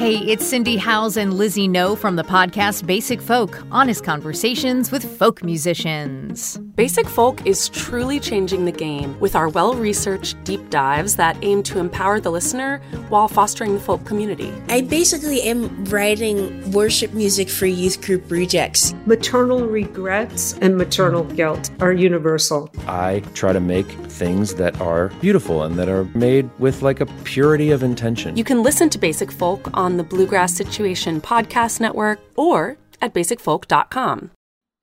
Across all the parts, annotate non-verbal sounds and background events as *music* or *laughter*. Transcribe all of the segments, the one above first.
Hey, it's Cindy Howes and Lizzie No from the podcast Basic Folk, honest conversations with folk musicians. Basic Folk is truly changing the game with our well researched deep dives that aim to empower the listener while fostering the folk community. I basically am writing worship music for youth group rejects. Maternal regrets and maternal guilt are universal. I try to make things that are beautiful and that are made with like a purity of intention. You can listen to Basic Folk on the Bluegrass Situation Podcast Network or at basicfolk.com.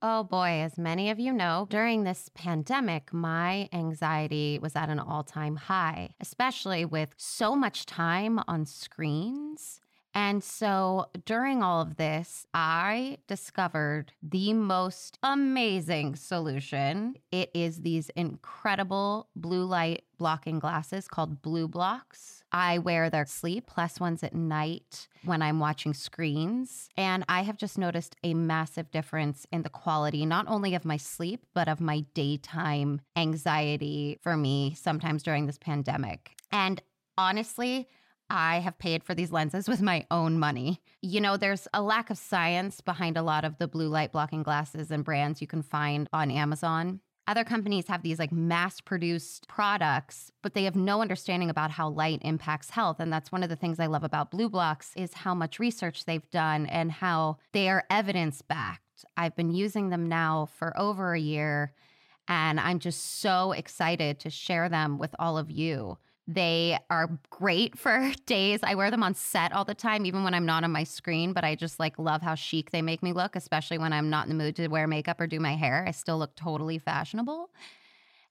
Oh boy, as many of you know, during this pandemic, my anxiety was at an all time high, especially with so much time on screens. And so during all of this, I discovered the most amazing solution. It is these incredible blue light blocking glasses called BLUblox. I wear their sleep plus ones at night when I'm watching screens. And I have just noticed a massive difference in the quality, not only of my sleep, but of my daytime anxiety for me sometimes during this pandemic. And honestly, I have paid for these lenses with my own money. You know, there's a lack of science behind a lot of the blue light blocking glasses and brands you can find on Amazon. Other companies have these like mass produced products, but they have no understanding about how light impacts health. And that's one of the things I love about BLUblox is how much research they've done and how they are evidence backed. I've been using them now for over a year, and I'm just so excited to share them with all of you. They are great for *laughs* days. I wear them on set all the time, even when I'm not on my screen, but I just like love how chic they make me look, especially when I'm not in the mood to wear makeup or do my hair. I still look totally fashionable.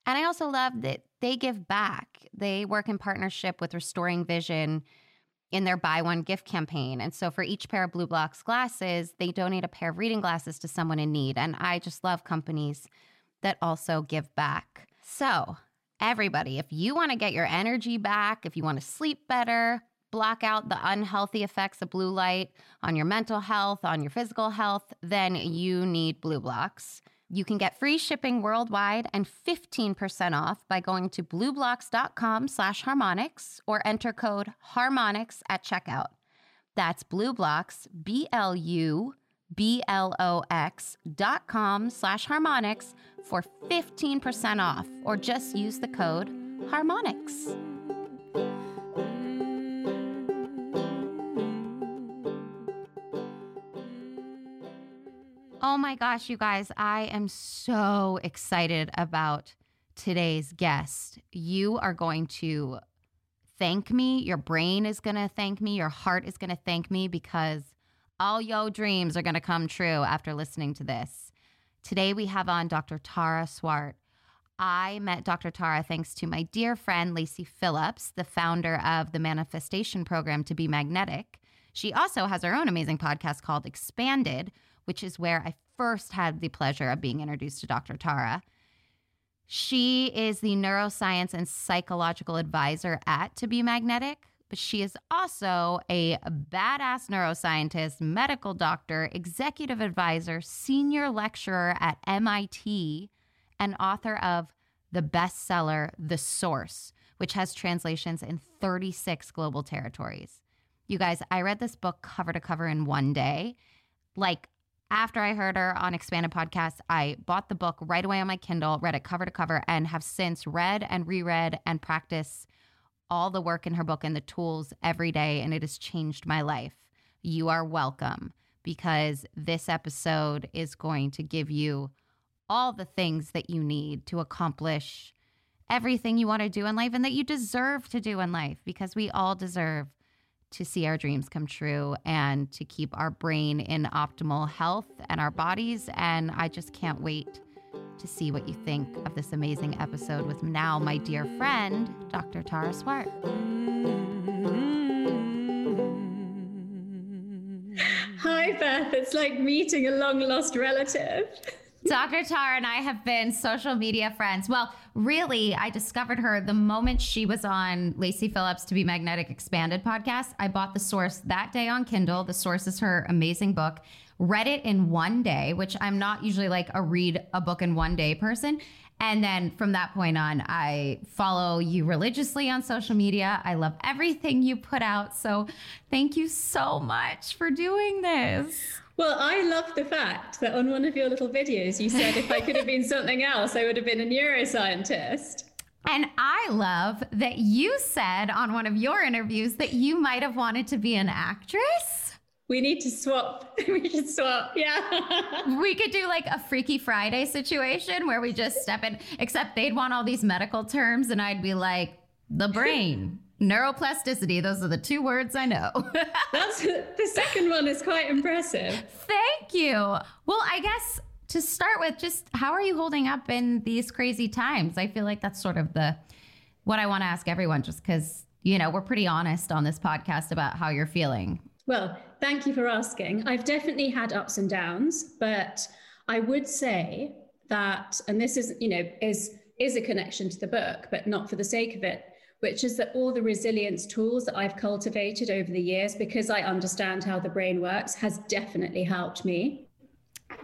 And I also love that they give back. They work in partnership with Restoring Vision in their buy one gift campaign. And so for each pair of BLUblox glasses, they donate a pair of reading glasses to someone in need. And I just love companies that also give back. So, everybody, if you want to get your energy back, if you want to sleep better, block out the unhealthy effects of blue light on your mental health, on your physical health, then you need BLUblox. You can get free shipping worldwide and 15% off by going to blublox.com slash harmonics or enter code harmonics at checkout. That's blueblocks, B-L-U B-L-O-X dot com slash harmonics for 15% off or just use the code harmonics. Oh my gosh, you guys, I am so excited about today's guest. You are going to thank me. Your brain is going to thank me. Your heart is going to thank me because all yo dreams are going to come true after listening to this. Today we have on Dr. Tara Swart. I met Dr. Tara thanks to my dear friend Lacy Phillips, the founder of the manifestation program To Be Magnetic. She also has her own amazing podcast called Expanded, which is where I first had the pleasure of being introduced to Dr. Tara. She is the neuroscience and psychological advisor at To Be Magnetic, but she is also a badass neuroscientist, medical doctor, executive advisor, senior lecturer at MIT, and author of the bestseller The Source, which has translations in 36 global territories. You guys, I read this book cover to cover in one day. Like after I heard her on Expanded Podcast, I bought the book right away on my Kindle, read it cover to cover, and have since read and reread and practiced all the work in her book and the tools every day, and it has changed my life. You are welcome because this episode is going to give you all the things that you need to accomplish everything you want to do in life and that you deserve to do in life because we all deserve to see our dreams come true and to keep our brain in optimal health and our bodies. And I just can't wait to see what you think of this amazing episode with now my dear friend, Dr. Tara Swart. Hi, Beth. It's like meeting a long lost relative. Dr. Tara and I have been social media friends. Well, really, I discovered her the moment she was on Lacy Phillips to be Magnetic Expanded podcast. I bought the source that day on Kindle. The source is her amazing book. Read it in one day, which I'm not usually like a read a book in one day person. And then from that point on, I follow you religiously on social media. I love everything you put out. So thank you so much for doing this. Well, I love the fact that on one of your little videos, you said if I could have been something else, I would have been a neuroscientist. And I love that you said on one of your interviews that you might have wanted to be an actress. We need to swap. *laughs* we should swap. Yeah. we could do like a Freaky Friday situation where we just step in, except they'd want all these medical terms, and I'd be like, the brain. Neuroplasticity. Those are the two words I know. *laughs* That's the second one is quite impressive. Thank you. Well, I guess to start with, just how are you holding up in these crazy times? I feel like that's sort of the what I want to ask everyone, just because you know we're pretty honest on this podcast about how you're feeling. Well, thank you for asking. I've definitely had ups and downs, but I would say that, and this is you know is is a connection to the book, but not for the sake of it which is that all the resilience tools that I've cultivated over the years, because I understand how the brain works, has definitely helped me.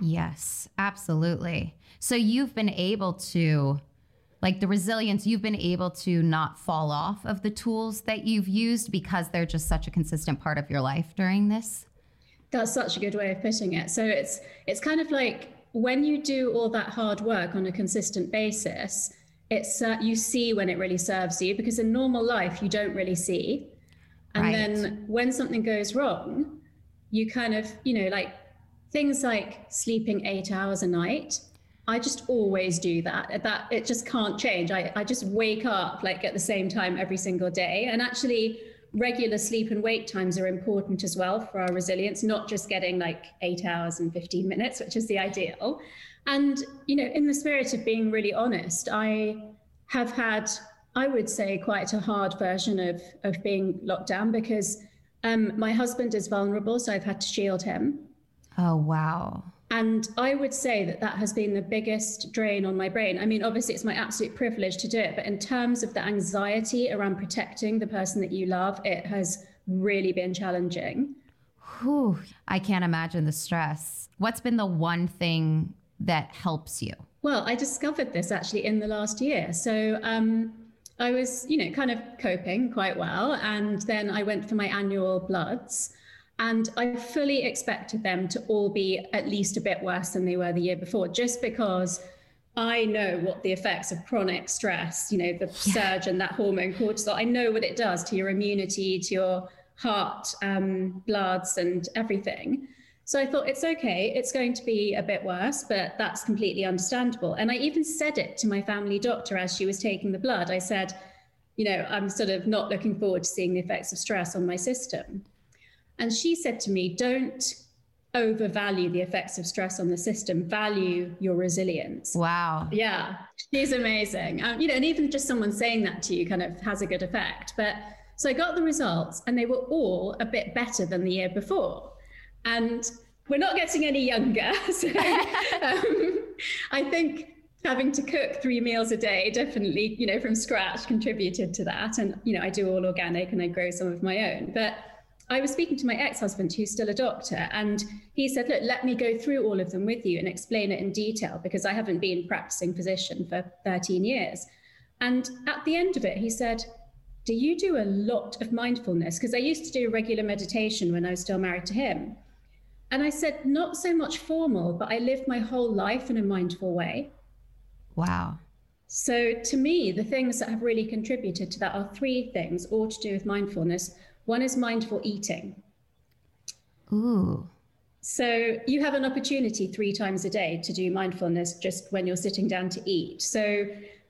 Yes, absolutely. So you've been able to, like the resilience, you've been able to not fall off of the tools that you've used because they're just such a consistent part of your life during this. That's such a good way of putting it. So it's it's kind of like when you do all that hard work on a consistent basis, it's uh, you see when it really serves you because in normal life you don't really see and right. then when something goes wrong you kind of you know like things like sleeping eight hours a night i just always do that that it just can't change i, I just wake up like at the same time every single day and actually regular sleep and wake times are important as well for our resilience not just getting like eight hours and 15 minutes which is the ideal and, you know, in the spirit of being really honest, I have had, I would say, quite a hard version of, of being locked down because um, my husband is vulnerable, so I've had to shield him. Oh, wow. And I would say that that has been the biggest drain on my brain. I mean, obviously, it's my absolute privilege to do it, but in terms of the anxiety around protecting the person that you love, it has really been challenging. Whew, I can't imagine the stress. What's been the one thing that helps you? Well, I discovered this actually in the last year. So um, I was, you know, kind of coping quite well. And then I went for my annual bloods. And I fully expected them to all be at least a bit worse than they were the year before, just because I know what the effects of chronic stress, you know, the yeah. surge and that hormone cortisol, I know what it does to your immunity, to your heart, um, bloods, and everything. So I thought it's okay, it's going to be a bit worse, but that's completely understandable. And I even said it to my family doctor as she was taking the blood. I said, you know, I'm sort of not looking forward to seeing the effects of stress on my system. And she said to me, don't overvalue the effects of stress on the system, value your resilience. Wow. Yeah, she's amazing. Um, you know, and even just someone saying that to you kind of has a good effect. But so I got the results and they were all a bit better than the year before and we're not getting any younger. *laughs* So *laughs* um, I think having to cook three meals a day definitely, you know, from scratch contributed to that. And, you know, I do all organic and I grow some of my own. But I was speaking to my ex husband, who's still a doctor, and he said, Look, let me go through all of them with you and explain it in detail because I haven't been practicing physician for 13 years. And at the end of it, he said, Do you do a lot of mindfulness? Because I used to do regular meditation when I was still married to him. And I said, not so much formal, but I lived my whole life in a mindful way. Wow. So to me, the things that have really contributed to that are three things, all to do with mindfulness. One is mindful eating. Ooh. So you have an opportunity three times a day to do mindfulness just when you're sitting down to eat. So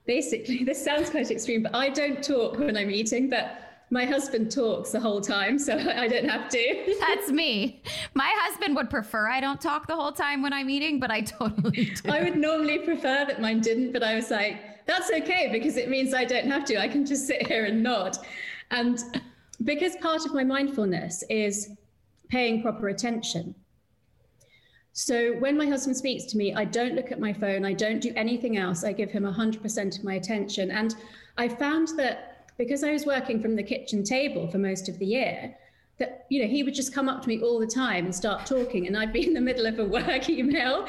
basically, *laughs* this sounds quite extreme, but I don't talk when I'm eating, but my husband talks the whole time, so *laughs* I don't have to. *laughs* That's me. My husband would prefer I don't talk the whole time when I'm eating, but I totally do. I would normally prefer that mine didn't, but I was like, that's okay because it means I don't have to. I can just sit here and nod. And because part of my mindfulness is paying proper attention. So when my husband speaks to me, I don't look at my phone, I don't do anything else. I give him 100% of my attention. And I found that because I was working from the kitchen table for most of the year, that you know he would just come up to me all the time and start talking and I'd be in the middle of a work *laughs* email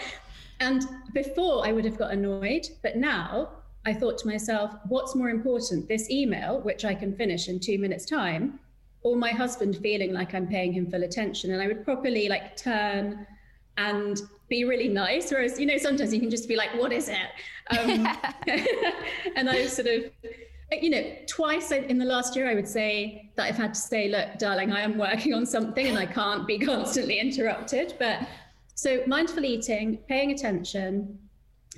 and before I would have got annoyed but now I thought to myself what's more important this email which I can finish in 2 minutes time or my husband feeling like I'm paying him full attention and I would properly like turn and be really nice. Whereas, you know, sometimes you can just be like, what is it? Um, *laughs* *laughs* and I sort of, you know, twice in the last year, I would say that I've had to say, look, darling, I am working on something and I can't be constantly interrupted. But so mindful eating, paying attention,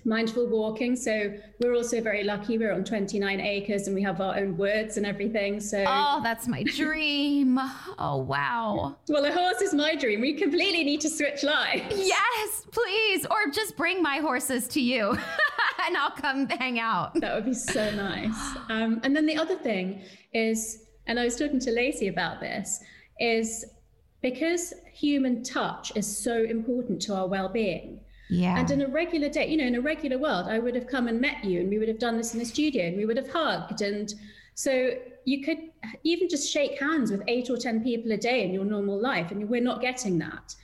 mindful walking. So we're also very lucky. We're on 29 acres and we have our own woods and everything. So Oh, that's my dream. Oh wow. Well, a horse is my dream. We completely need to switch lives. Yes, please. Or just bring my horses to you *laughs* and I'll come hang out. That would be so nice. Um, and then the other thing is, and I was talking to Lacy about this, is because human touch is so important to our well-being yeah. And in a regular day, you know, in a regular world, I would have come and met you and we would have done this in the studio and we would have hugged. And so you could even just shake hands with eight or 10 people a day in your normal life. And we're not getting that.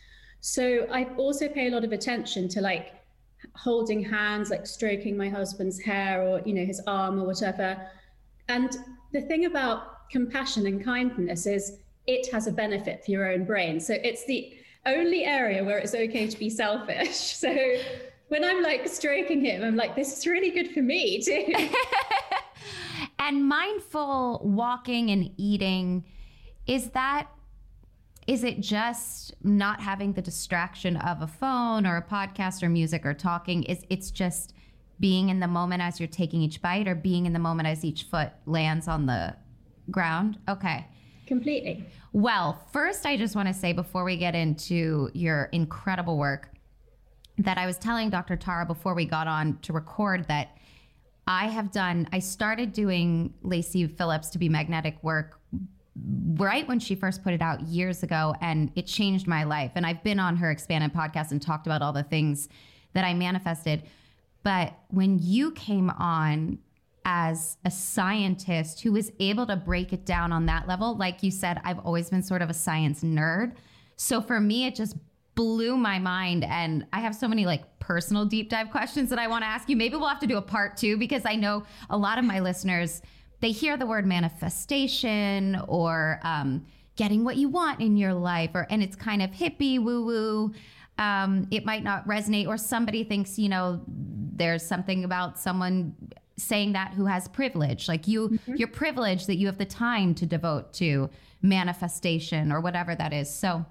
So I also pay a lot of attention to like holding hands, like stroking my husband's hair or, you know, his arm or whatever. And the thing about compassion and kindness is it has a benefit for your own brain. So it's the, only area where it's okay to be selfish. *laughs* So when I'm like stroking him, I'm like, this is really good for me too. *laughs* and mindful walking and eating, is that is it just not having the distraction of a phone or a podcast or music or talking? Is it's just being in the moment as you're taking each bite or being in the moment as each foot lands on the ground? Okay. Completely. Well, first, I just want to say before we get into your incredible work that I was telling Dr. Tara before we got on to record that I have done, I started doing Lacy Phillips to be magnetic work right when she first put it out years ago, and it changed my life. And I've been on her expanded podcast and talked about all the things that I manifested. But when you came on, as a scientist who is able to break it down on that level. Like you said, I've always been sort of a science nerd. So for me, it just blew my mind. And I have so many like personal deep dive questions that I want to ask you. Maybe we'll have to do a part two because I know a lot of my listeners, they hear the word manifestation or um, getting what you want in your life, or and it's kind of hippie woo woo. Um, it might not resonate, or somebody thinks, you know, there's something about someone saying that who has privilege. Like you mm-hmm. you're privileged that you have the time to devote to manifestation or whatever that is. So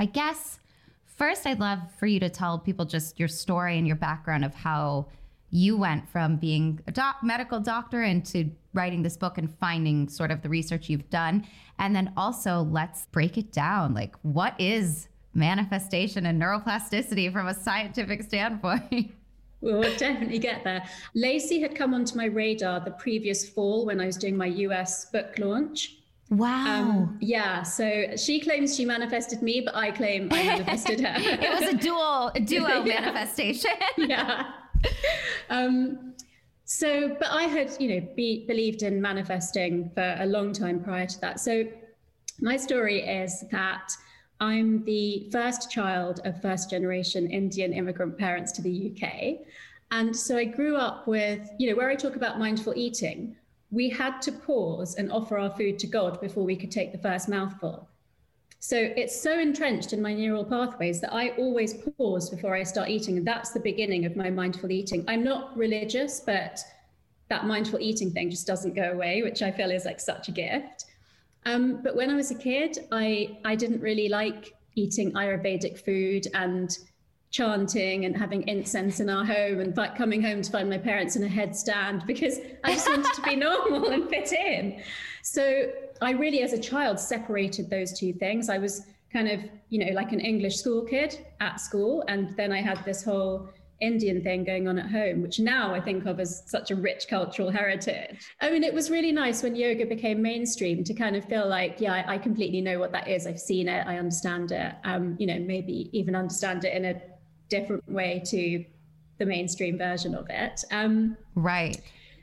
i guess first i'd love for you to tell people just your story and your background of how you went from being a doc, medical doctor into writing this book and finding sort of the research you've done. And then also let's break it down. Like what is manifestation and neuroplasticity from a scientific standpoint *laughs* We'll definitely get there. Lacy had come onto my radar the previous fall when I was doing my US book launch. Wow. Um, yeah. So she claims she manifested me, but I claim I manifested her. *laughs* it was a dual, a duo *laughs* yeah. manifestation. *laughs* yeah. Um, so, but I had, you know, be, believed in manifesting for a long time prior to that. So my story is that I'm the first child of first generation Indian immigrant parents to the UK. And so I grew up with, you know, where I talk about mindful eating, we had to pause and offer our food to God before we could take the first mouthful. So it's so entrenched in my neural pathways that I always pause before I start eating. And that's the beginning of my mindful eating. I'm not religious, but that mindful eating thing just doesn't go away, which I feel is like such a gift. Um, but when I was a kid, I, I didn't really like eating Ayurvedic food and chanting and having incense in our home and coming home to find my parents in a headstand because I just wanted to be *laughs* normal and fit in. So I really, as a child, separated those two things. I was kind of, you know, like an English school kid at school. And then I had this whole Indian thing going on at home, which now I think of as such a rich cultural heritage. I mean, it was really nice when yoga became mainstream to kind of feel like, yeah, I, I completely know what that is. I've seen it, I understand it. Um, you know, maybe even understand it in a different way to the mainstream version of it. Um, right.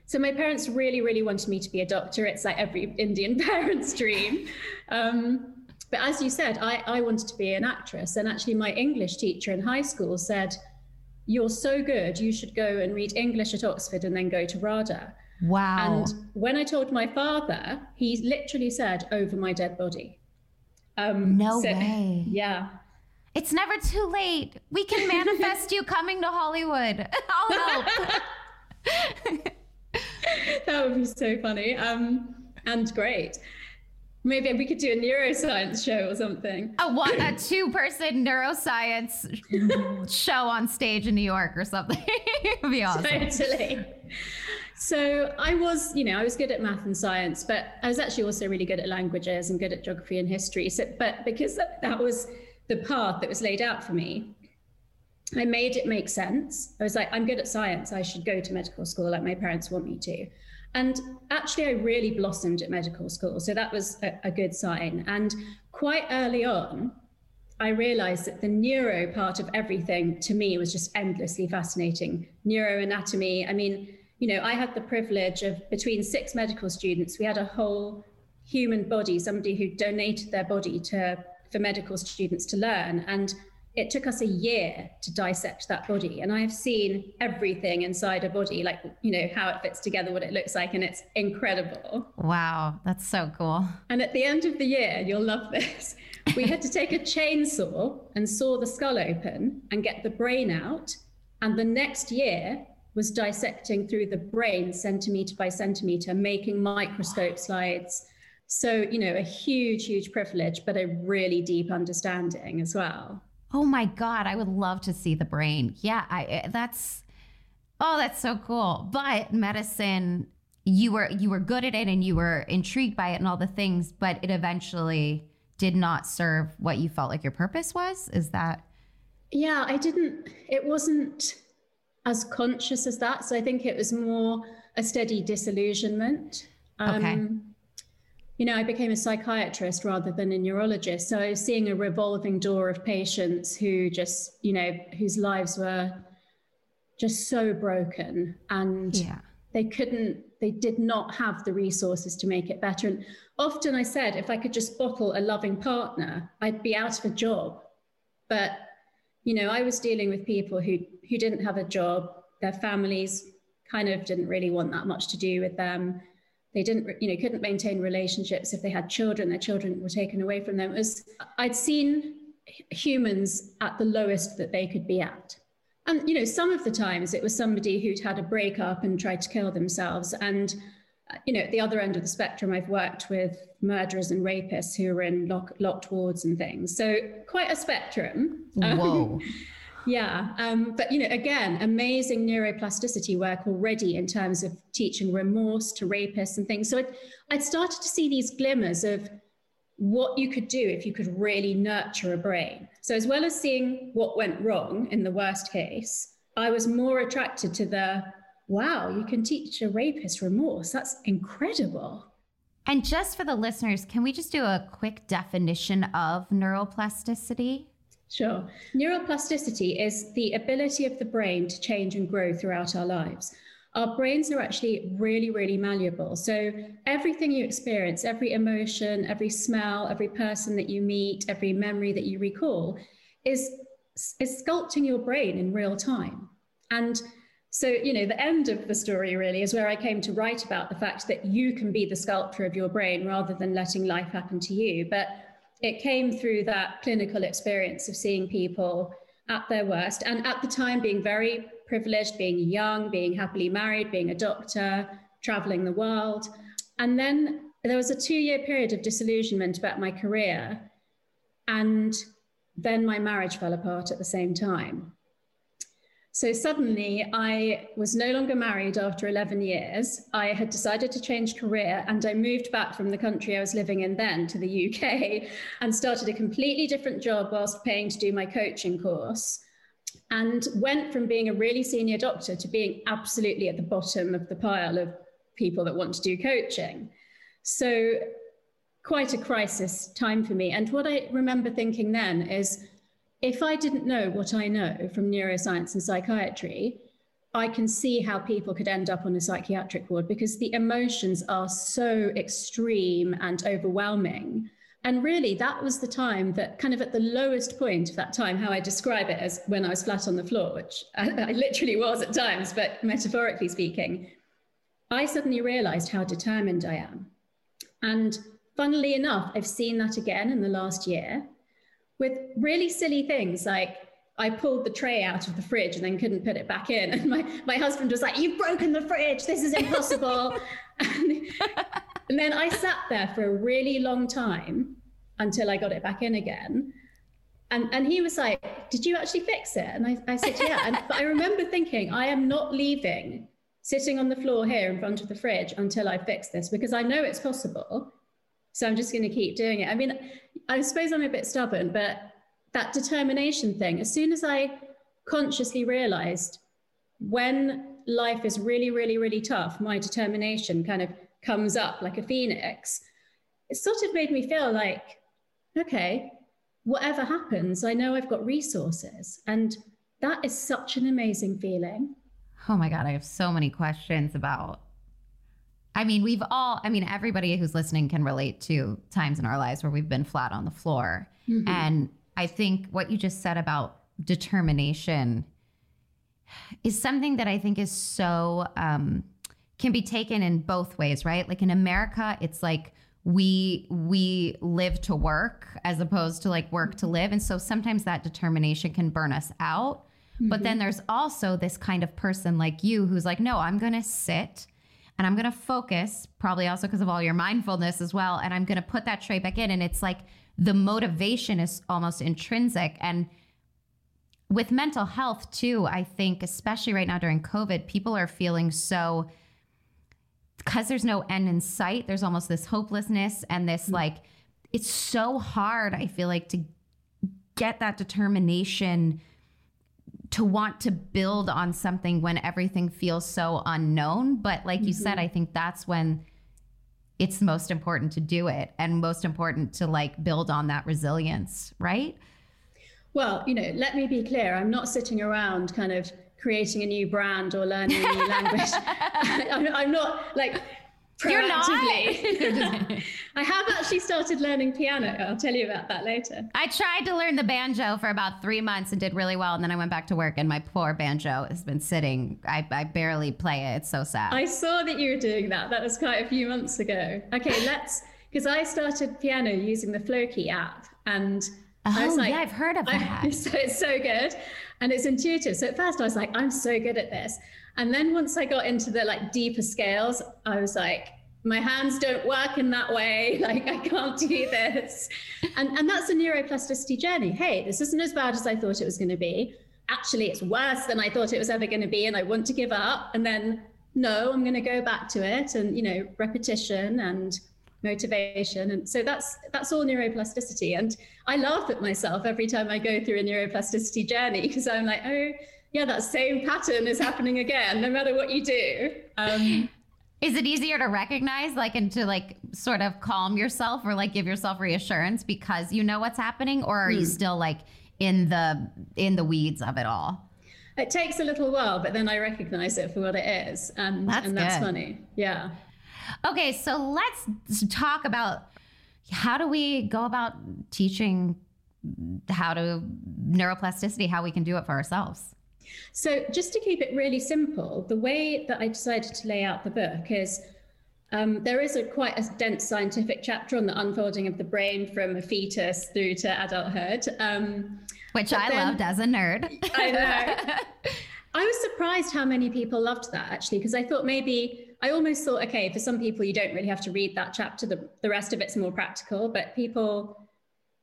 So my parents really, really wanted me to be a doctor. It's like every Indian *laughs* parent's dream. Um, but as you said, I, I wanted to be an actress. And actually, my English teacher in high school said, You're so good, you should go and read English at Oxford and then go to RADA. Wow. And when I told my father, he literally said, Over my dead body. Um, no so, way. Yeah. It's never too late. We can *laughs* manifest you coming to Hollywood. *laughs* I'll help. *laughs* that would be so funny um, and great. Maybe we could do a neuroscience show or something. A one, A two-person neuroscience *laughs* show on stage in New York or something. *laughs* It'd be awesome. Totally. So I was, you know, I was good at math and science, but I was actually also really good at languages and good at geography and history. So, but because that, that was the path that was laid out for me, I made it make sense. I was like, I'm good at science. I should go to medical school like my parents want me to. And actually, I really blossomed at medical school. So that was a, a good sign. And quite early on, I realized that the neuro part of everything to me was just endlessly fascinating. Neuroanatomy. I mean, you know, I had the privilege of between six medical students, we had a whole human body, somebody who donated their body to for medical students to learn. And it took us a year to dissect that body. And i've seen everything inside a body like you know how it fits together what it looks like and it's incredible. Wow that's so cool. And at the end of the year you'll love this we had to take a chainsaw and saw the skull open and get the brain out. And the next year was dissecting through the brain centimeter by centimeter making microscope slides. So you know a huge huge privilege but a really deep understanding as well Oh my god, I would love to see the brain. Yeah, I eh, that's oh, that's so cool. But medicine, you were you were good at it and you were intrigued by it and all the things, but it eventually did not serve what you felt like your purpose was. Is that Yeah, I didn't it wasn't as conscious as that. So I think it was more a steady disillusionment. Um, okay you know, I became a psychiatrist rather than a neurologist. So I was seeing a revolving door of patients who just, you know, whose lives were just so broken and yeah. they couldn't, they did not have the resources to make it better. And often I said, if I could just bottle a loving partner, I'd be out of a job. But, you know, I was dealing with people who, who didn't have a job, their families kind of didn't really want that much to do with them they didn't you know couldn't maintain relationships if they had children their children were taken away from them. It was i'd seen humans at the lowest that they could be at. And you know some of the times it was somebody who'd had a breakup and tried to kill themselves. And uh, you know at the other end of the spectrum i've worked with murderers and rapists who are in lock, locked wards and things. So quite a spectrum. Whoa *laughs* Yeah, um, but you know, again, amazing neuroplasticity work already in terms of teaching remorse to rapists and things. So I'd, I'd started to see these glimmers of what you could do if you could really nurture a brain. So as well as seeing what went wrong in the worst case, I was more attracted to the wow, you can teach a rapist remorse. That's incredible. And just for the listeners, can we just do a quick definition of neuroplasticity? Sure. Neuroplasticity is the ability of the brain to change and grow throughout our lives. Our brains are actually really, really malleable. So everything you experience, every emotion, every smell, every person that you meet, every memory that you recall is, is sculpting your brain in real time. And so, you know, the end of the story really is where I came to write about the fact that you can be the sculptor of your brain rather than letting life happen to you. But it came through that clinical experience of seeing people at their worst and at the time being very privileged, being young, being happily married, being a doctor, traveling the world. And then there was a two year period of disillusionment about my career. And then my marriage fell apart at the same time. So suddenly, I was no longer married after 11 years. I had decided to change career and I moved back from the country I was living in then to the UK *laughs* and started a completely different job whilst paying to do my coaching course. And went from being a really senior doctor to being absolutely at the bottom of the pile of people that want to do coaching. So, quite a crisis time for me. And what I remember thinking then is, if I didn't know what I know from neuroscience and psychiatry, I can see how people could end up on a psychiatric ward because the emotions are so extreme and overwhelming. And really, that was the time that, kind of at the lowest point of that time, how I describe it as when I was flat on the floor, which *laughs* I, I literally was at times, but metaphorically speaking, I suddenly realized how determined I am. And funnily enough, I've seen that again in the last year with really silly things like I pulled the tray out of the fridge and then couldn't put it back in. *laughs* And my, my husband was like, You've broken the fridge. This is impossible. *laughs* and, and then I sat there for a really long time until I got it back in again. And, and he was like, Did you actually fix it? And I, I said, Yeah. And I remember thinking, I am not leaving sitting on the floor here in front of the fridge until I fix this because I know it's possible. So I'm just going to keep doing it. I mean, I suppose I'm a bit stubborn, but that determination thing, as soon as I consciously realized when life is really, really, really tough, my determination kind of comes up like a phoenix, it sort of made me feel like, okay, whatever happens, I know I've got resources. And that is such an amazing feeling. Oh my God, I have so many questions about I mean, we've all, I mean, everybody who's listening can relate to times in our lives where we've been flat on the floor. Mm-hmm. And I think what you just said about determination is something that I think is so, um, can be taken in both ways, right? Like in America, it's like, we we live to work as opposed to like work to live and so sometimes that determination can burn us out mm-hmm. but then there's also this kind of person like you who's like no i'm going to sit and I'm going to focus, probably also because of all your mindfulness as well. And I'm going to put that tray back in. And it's like the motivation is almost intrinsic. And with mental health, too, I think, especially right now during COVID, people are feeling so because there's no end in sight, there's almost this hopelessness and this mm-hmm. like, it's so hard, I feel like, to get that determination to want to build on something when everything feels so unknown. But like mm-hmm. you said, mm-hmm. I think that's when it's most important to do it and most important to like build on that resilience, right? Well, you know, let me be clear. I'm not sitting around kind of creating a new brand or learning a new language. *laughs* I'm not like you're not. *laughs* I have actually started learning piano. I'll tell you about that later. I tried to learn the banjo for about three months and did really well. And then I went back to work, and my poor banjo has been sitting. I, I barely play it. It's so sad. I saw that you were doing that. That was quite a few months ago. Okay, *laughs* let's, because I started piano using the Flowkey app. And oh, I was oh, like, yeah, I've heard of that. I, *laughs* so it's so good and it's intuitive. So at first I was like, I'm so good at this. And then once I got into the like deeper scales, I was like, my hands don't work in that way. *laughs* Like I can't do this. And and that's a neuroplasticity journey. Hey, this isn't as bad as I thought it was going to be. Actually, it's worse than I thought it was ever going to be, and I want to give up. And then no, I'm going to go back to it, and you know, repetition and motivation and so that's that's all neuroplasticity and i laugh at myself every time i go through a neuroplasticity journey because i'm like oh yeah, that same pattern is happening again, no matter what you do. Um, is it easier to recognize, like, and to like sort of calm yourself or like give yourself reassurance because you know what's happening, or are hmm. you still like in the in the weeds of it all? It takes a little while, but then I recognize it for what it is, and that's, and that's funny. Yeah. Okay, so let's talk about how do we go about teaching how to neuroplasticity, how we can do it for ourselves. So, just to keep it really simple, the way that I decided to lay out the book is um, there is a quite a dense scientific chapter on the unfolding of the brain from a fetus through to adulthood. Um, Which I then, loved as a nerd. I know. *laughs* I was surprised how many people loved that actually, because I thought maybe, I almost thought, okay, for some people, you don't really have to read that chapter. The, the rest of it's more practical, but people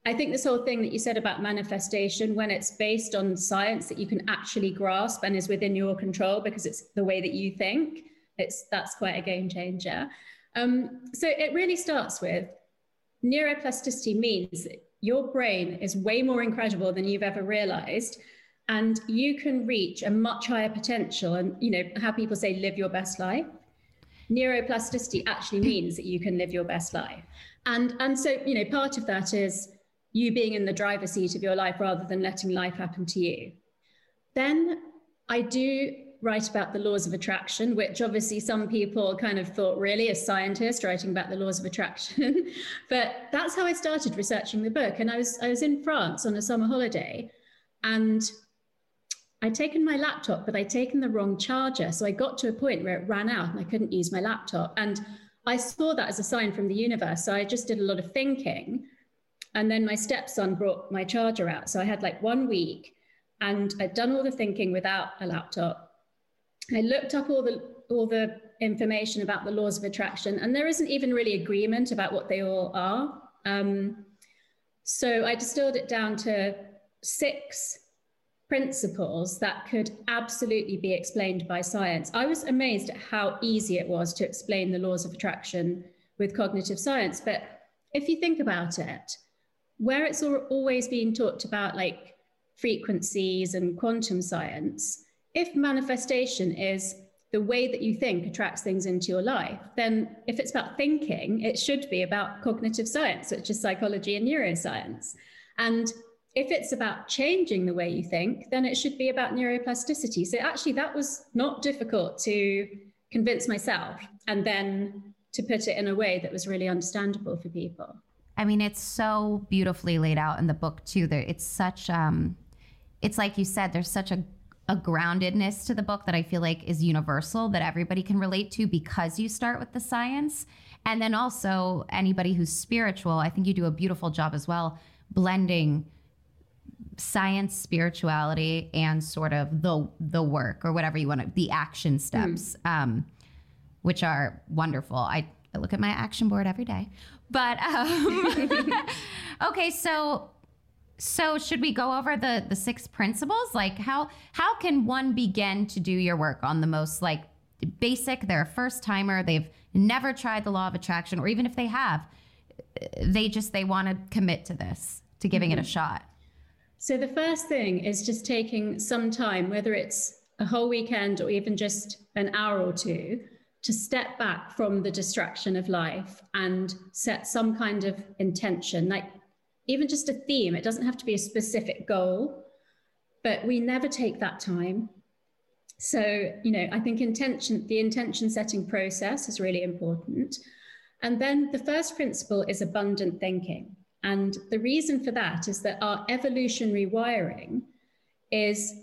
I think this whole thing that you said about manifestation, when it's based on science that you can actually grasp and is within your control because it's the way that you think, it's that's quite a game changer. Um, so it really starts with neuroplasticity means your brain is way more incredible than you've ever realized and you can reach a much higher potential and you know how people say live your best life neuroplasticity actually means that you can live your best life and and so you know part of that is you being in the driver's seat of your life rather than letting life happen to you then i do write about the laws of attraction which obviously some people kind of thought really a scientist writing about the laws of attraction *laughs* but that's how i started researching the book and i was i was in france on a summer holiday and I'd taken my laptop, but I'd taken the wrong charger. So I got to a point where it ran out and I couldn't use my laptop. And I saw that as a sign from the universe. So I just did a lot of thinking. And then my stepson brought my charger out. So I had like one week and I'd done all the thinking without a laptop. I looked up all the all the information about the laws of attraction, and there isn't even really agreement about what they all are. Um, so I distilled it down to six principles that could absolutely be explained by science. I was amazed at how easy it was to explain the laws of attraction with cognitive science. But if you think about it, where it's always been talked about like frequencies and quantum science, if manifestation is the way that you think attracts things into your life, then if it's about thinking, it should be about cognitive science, which is psychology and neuroscience. And if it's about changing the way you think, then it should be about neuroplasticity. So actually, that was not difficult to convince myself and then to put it in a way that was really understandable for people. I mean, it's so beautifully laid out in the book too. There, it's such, um, it's like you said, there's such a a groundedness to the book that I feel like is universal that everybody can relate to because you start with the science. And then also anybody who's spiritual, I think you do a beautiful job as well blending science, spirituality, and sort of the the work or whatever you want to the action steps, mm. um, which are wonderful. I, I look at my action board every day. But um, *laughs* okay, so so should we go over the the six principles? Like how how can one begin to do your work on the most like basic? They're a first timer. They've never tried the law of attraction, or even if they have, they just they want to commit to this to giving mm-hmm. it a mm-hmm. shot. So the first thing is just taking some time, whether it's a whole weekend or even just an hour or two, to step back from the distraction of life and set some kind of intention, like even just a theme. It doesn't have to be a specific goal, but we never take that time. So, you know, I think intention, the intention setting process is really important. And then the first principle is abundant thinking. And the reason for that is that our evolutionary wiring is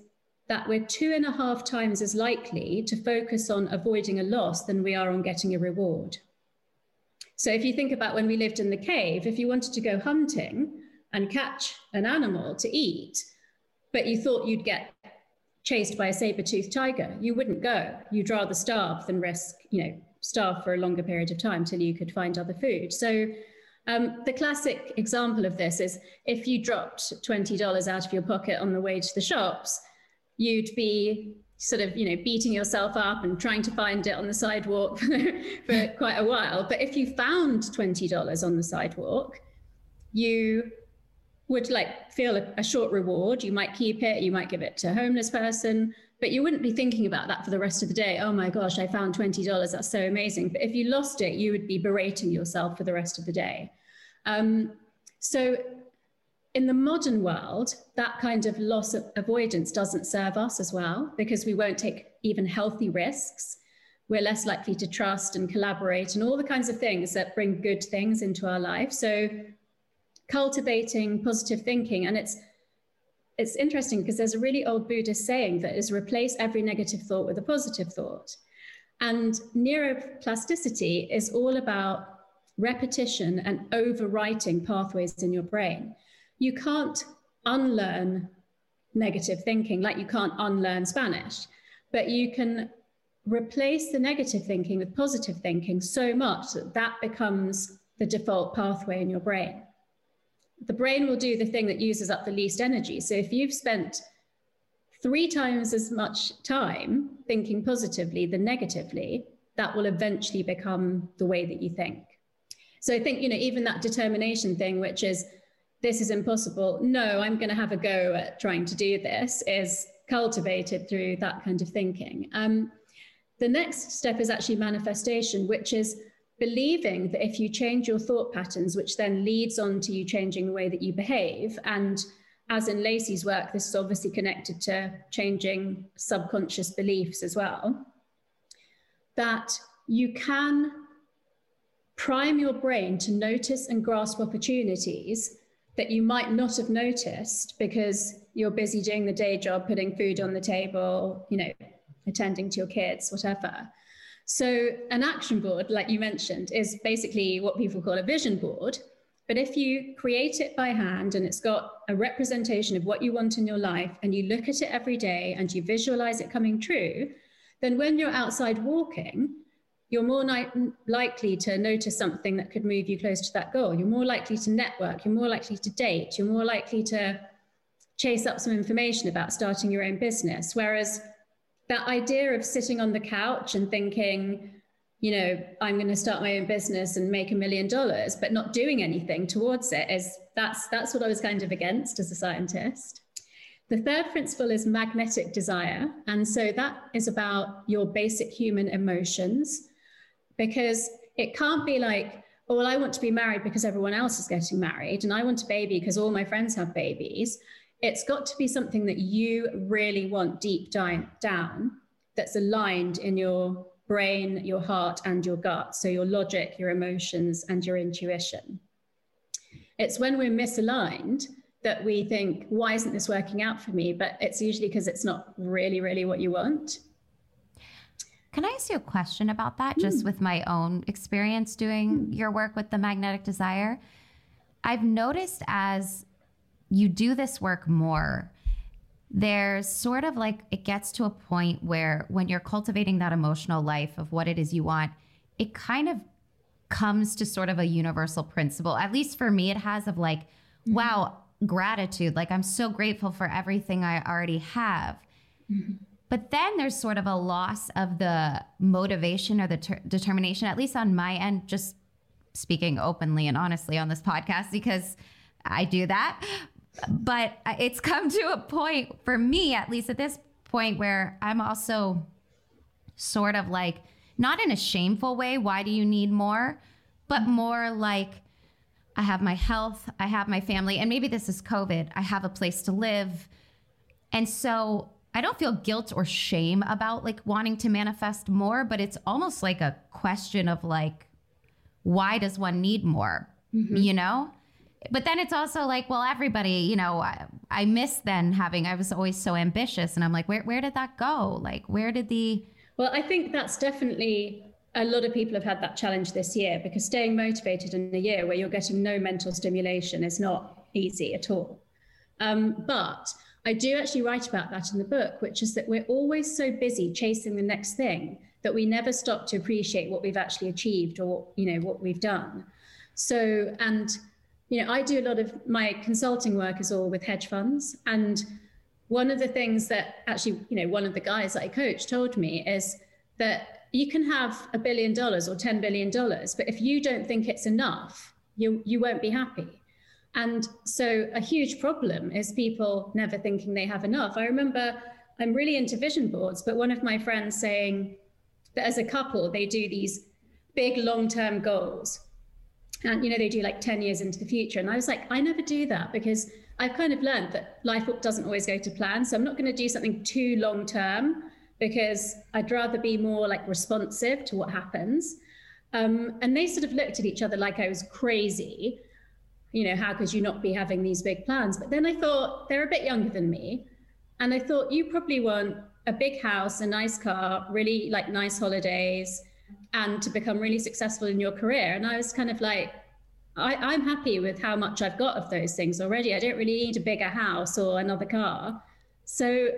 that we're two and a half times as likely to focus on avoiding a loss than we are on getting a reward. So if you think about when we lived in the cave, if you wanted to go hunting and catch an animal to eat, but you thought you'd get chased by a saber-toothed tiger, you wouldn't go. You'd rather starve than risk, you know, starve for a longer period of time till you could find other food. So um, the classic example of this is if you dropped $20 out of your pocket on the way to the shops, you'd be sort of, you know, beating yourself up and trying to find it on the sidewalk *laughs* for quite a while. But if you found $20 on the sidewalk, you would like feel a, a short reward. You might keep it, you might give it to a homeless person, but you wouldn't be thinking about that for the rest of the day. Oh my gosh, I found $20. That's so amazing. But if you lost it, you would be berating yourself for the rest of the day. Um, so in the modern world, that kind of loss of avoidance doesn't serve us as well because we won't take even healthy risks. We're less likely to trust and collaborate and all the kinds of things that bring good things into our life. So cultivating positive thinking and it's it's interesting because there's a really old Buddhist saying that is replace every negative thought with a positive thought. And neuroplasticity is all about repetition and overwriting pathways in your brain. You can't unlearn negative thinking like you can't unlearn Spanish, but you can replace the negative thinking with positive thinking so much that that becomes the default pathway in your brain. the brain will do the thing that uses up the least energy. So if you've spent three times as much time thinking positively than negatively, that will eventually become the way that you think. So I think, you know, even that determination thing, which is this is impossible, no, I'm going to have a go at trying to do this, is cultivated through that kind of thinking. Um, the next step is actually manifestation, which is believing that if you change your thought patterns, which then leads on to you changing the way that you behave, and as in Lacy's work, this is obviously connected to changing subconscious beliefs as well, that you can prime your brain to notice and grasp opportunities that you might not have noticed because you're busy doing the day job, putting food on the table, you know, attending to your kids, whatever. So, an action board, like you mentioned, is basically what people call a vision board. But if you create it by hand and it's got a representation of what you want in your life and you look at it every day and you visualize it coming true, then when you're outside walking, you're more ni- likely to notice something that could move you close to that goal. You're more likely to network. You're more likely to date. You're more likely to chase up some information about starting your own business. Whereas that idea of sitting on the couch and thinking, you know, I'm going to start my own business and make a million dollars, but not doing anything towards it is that's that's what I was kind of against as a scientist. The third principle is magnetic desire. And so that is about your basic human emotions because it can't be like, oh, well, I want to be married because everyone else is getting married, and I want a baby because all my friends have babies. It's got to be something that you really want deep down, that's aligned in your brain, your heart, and your gut. So your logic, your emotions, and your intuition. It's when we're misaligned that we think, why isn't this working out for me? But it's usually because it's not really, really what you want. Can I ask you a question about that, just mm. with my own experience doing mm. your work with the magnetic desire? I've noticed as you do this work more, there's sort of like it gets to a point where when you're cultivating that emotional life of what it is you want, it kind of comes to sort of a universal principle. At least for me, it has of like, mm-hmm. wow, gratitude. Like, I'm so grateful for everything I already have. Mm-hmm. But then there's sort of a loss of the motivation or the ter- determination, at least on my end, just speaking openly and honestly on this podcast, because I do that. But it's come to a point, for me, at least at this point, where I'm also sort of like, not in a shameful way, why do you need more? But more like, I have my health, I have my family, and maybe this is COVID, I have a place to live. And so I don't feel guilt or shame about like wanting to manifest more, but it's almost like a question of like, why does one need more? Mm-hmm. You know? But then it's also like, well, everybody, you know, I, I miss then having, I was always so ambitious. And I'm like, where, where did that go? Like, where did the. Well, I think that's definitely a lot of people have had that challenge this year because staying motivated in a year where you're getting no mental stimulation is not easy at all. Um, but I do actually write about that in the book, which is that we're always so busy chasing the next thing that we never stop to appreciate what we've actually achieved or you know what we've done. So and you know I do a lot of my consulting work is all with hedge funds and one of the things that actually you know one of the guys that I coach told me is that you can have a billion dollars or 10 billion dollars but if you don't think it's enough you you won't be happy and so a huge problem is people never thinking they have enough. I remember I'm really into vision boards, but one of my friends saying that as a couple, they do these big long term goals. And, you know, they do like 10 years into the future. And I was like, I never do that because I've kind of learned that life doesn't always go to plan. So I'm not going to do something too long term because I'd rather be more like responsive to what happens. Um, and they sort of looked at each other like I was crazy you know, how could you not be having these big plans? But then I thought they're a bit younger than me. And I thought you probably want a big house, a nice car, really like nice holidays, and to become really successful in your career. And I was kind of like, I, am happy with how much I've got of those things already. I don't really need a bigger house or another car. So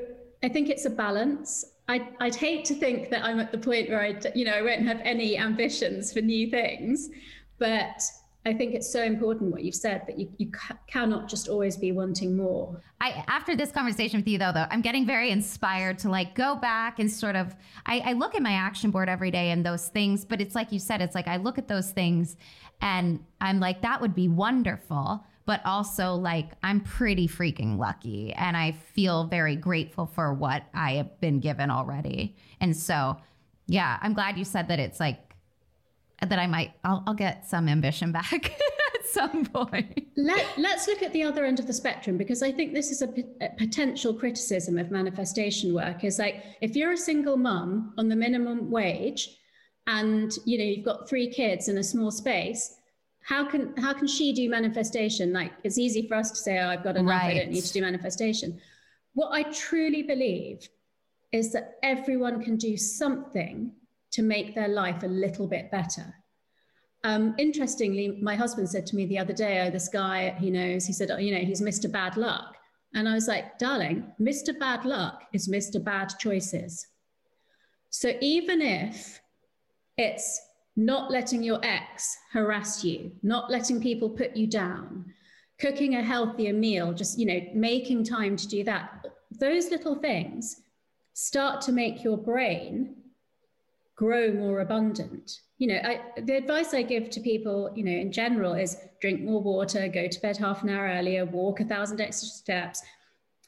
I think it's a balance. I'd, I'd hate to think that I'm at the point where I, you know, I won't have any ambitions for new things, but I think it's so important what you've said that you, you ca- cannot just always be wanting more. I after this conversation with you though, though, I'm getting very inspired to like go back and sort of I, I look at my action board every day and those things, but it's like you said, it's like I look at those things and I'm like, that would be wonderful. But also like I'm pretty freaking lucky and I feel very grateful for what I have been given already. And so yeah, I'm glad you said that it's like that I might I'll, I'll get some ambition back *laughs* at some point. Let, let's look at the other end of the spectrum because I think this is a, p- a potential criticism of manifestation work. Is like if you're a single mum on the minimum wage, and you know you've got three kids in a small space. How can how can she do manifestation? Like it's easy for us to say, "Oh, I've got enough. I don't need to do manifestation." What I truly believe is that everyone can do something to make their life a little bit better. Um, interestingly, my husband said to me the other day, Oh, this guy he knows, he said, oh, You know, he's Mr. Bad Luck. And I was like, Darling, Mr. Bad Luck is Mr. Bad Choices. So even if it's not letting your ex harass you, not letting people put you down, cooking a healthier meal, just, you know, making time to do that, those little things start to make your brain grow more abundant. You know, I, the advice I give to people, you know, in general is drink more water, go to bed half an hour earlier, walk a thousand extra steps.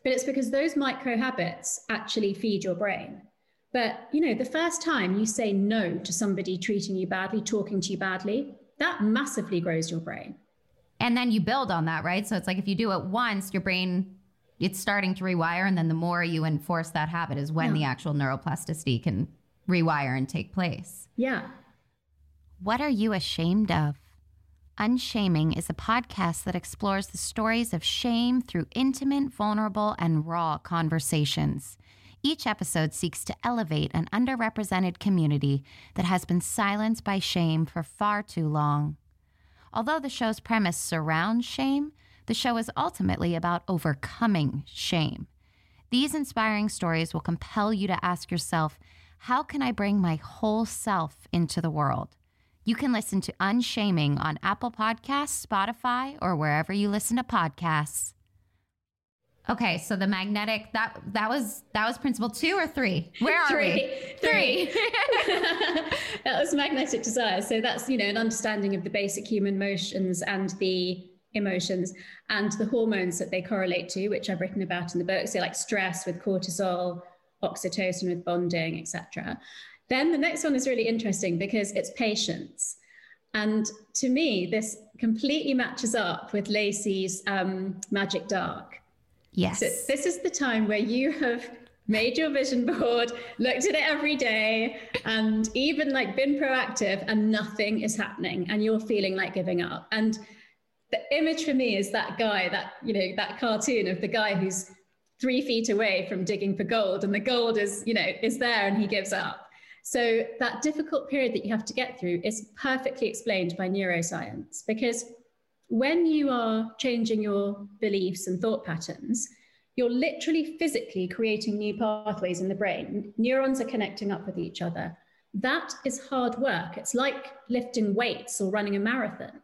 But it's because those micro habits actually feed your brain. But, you know, the first time you say no to somebody treating you badly, talking to you badly, that massively grows your brain. And then you build on that, right? So it's like if you do it once, your brain it's starting to rewire and then the more you enforce that habit is when yeah. the actual neuroplasticity can rewire and take place. Yeah. What are you ashamed of? Unshaming is a podcast that explores the stories of shame through intimate, vulnerable, and raw conversations. Each episode seeks to elevate an underrepresented community that has been silenced by shame for far too long. Although the show's premise surrounds shame, the show is ultimately about overcoming shame. These inspiring stories will compel you to ask yourself how can I bring my whole self into the world? You can listen to Unshaming on Apple Podcasts, Spotify, or wherever you listen to podcasts. Okay, so the magnetic that that was that was principle two or three. Where are three. we? Three. three. *laughs* that was magnetic desire. So that's you know an understanding of the basic human motions and the emotions and the hormones that they correlate to, which I've written about in the book. So like stress with cortisol, oxytocin with bonding, etc. Then the next one is really interesting because it's patience. And to me, this completely matches up with Lacy's um, Magic Dark. Yes. So this is the time where you have made your vision board, looked at it every day, and even like been proactive, and nothing is happening, and you're feeling like giving up. And the image for me is that guy, that you know, that cartoon of the guy who's three feet away from digging for gold and the gold is you know is there and he gives up. So that difficult period that you have to get through is perfectly explained by neuroscience because when you are changing your beliefs and thought patterns you're literally physically creating new pathways in the brain. Neurons are connecting up with each other. That is hard work. It's like lifting weights or running a marathon.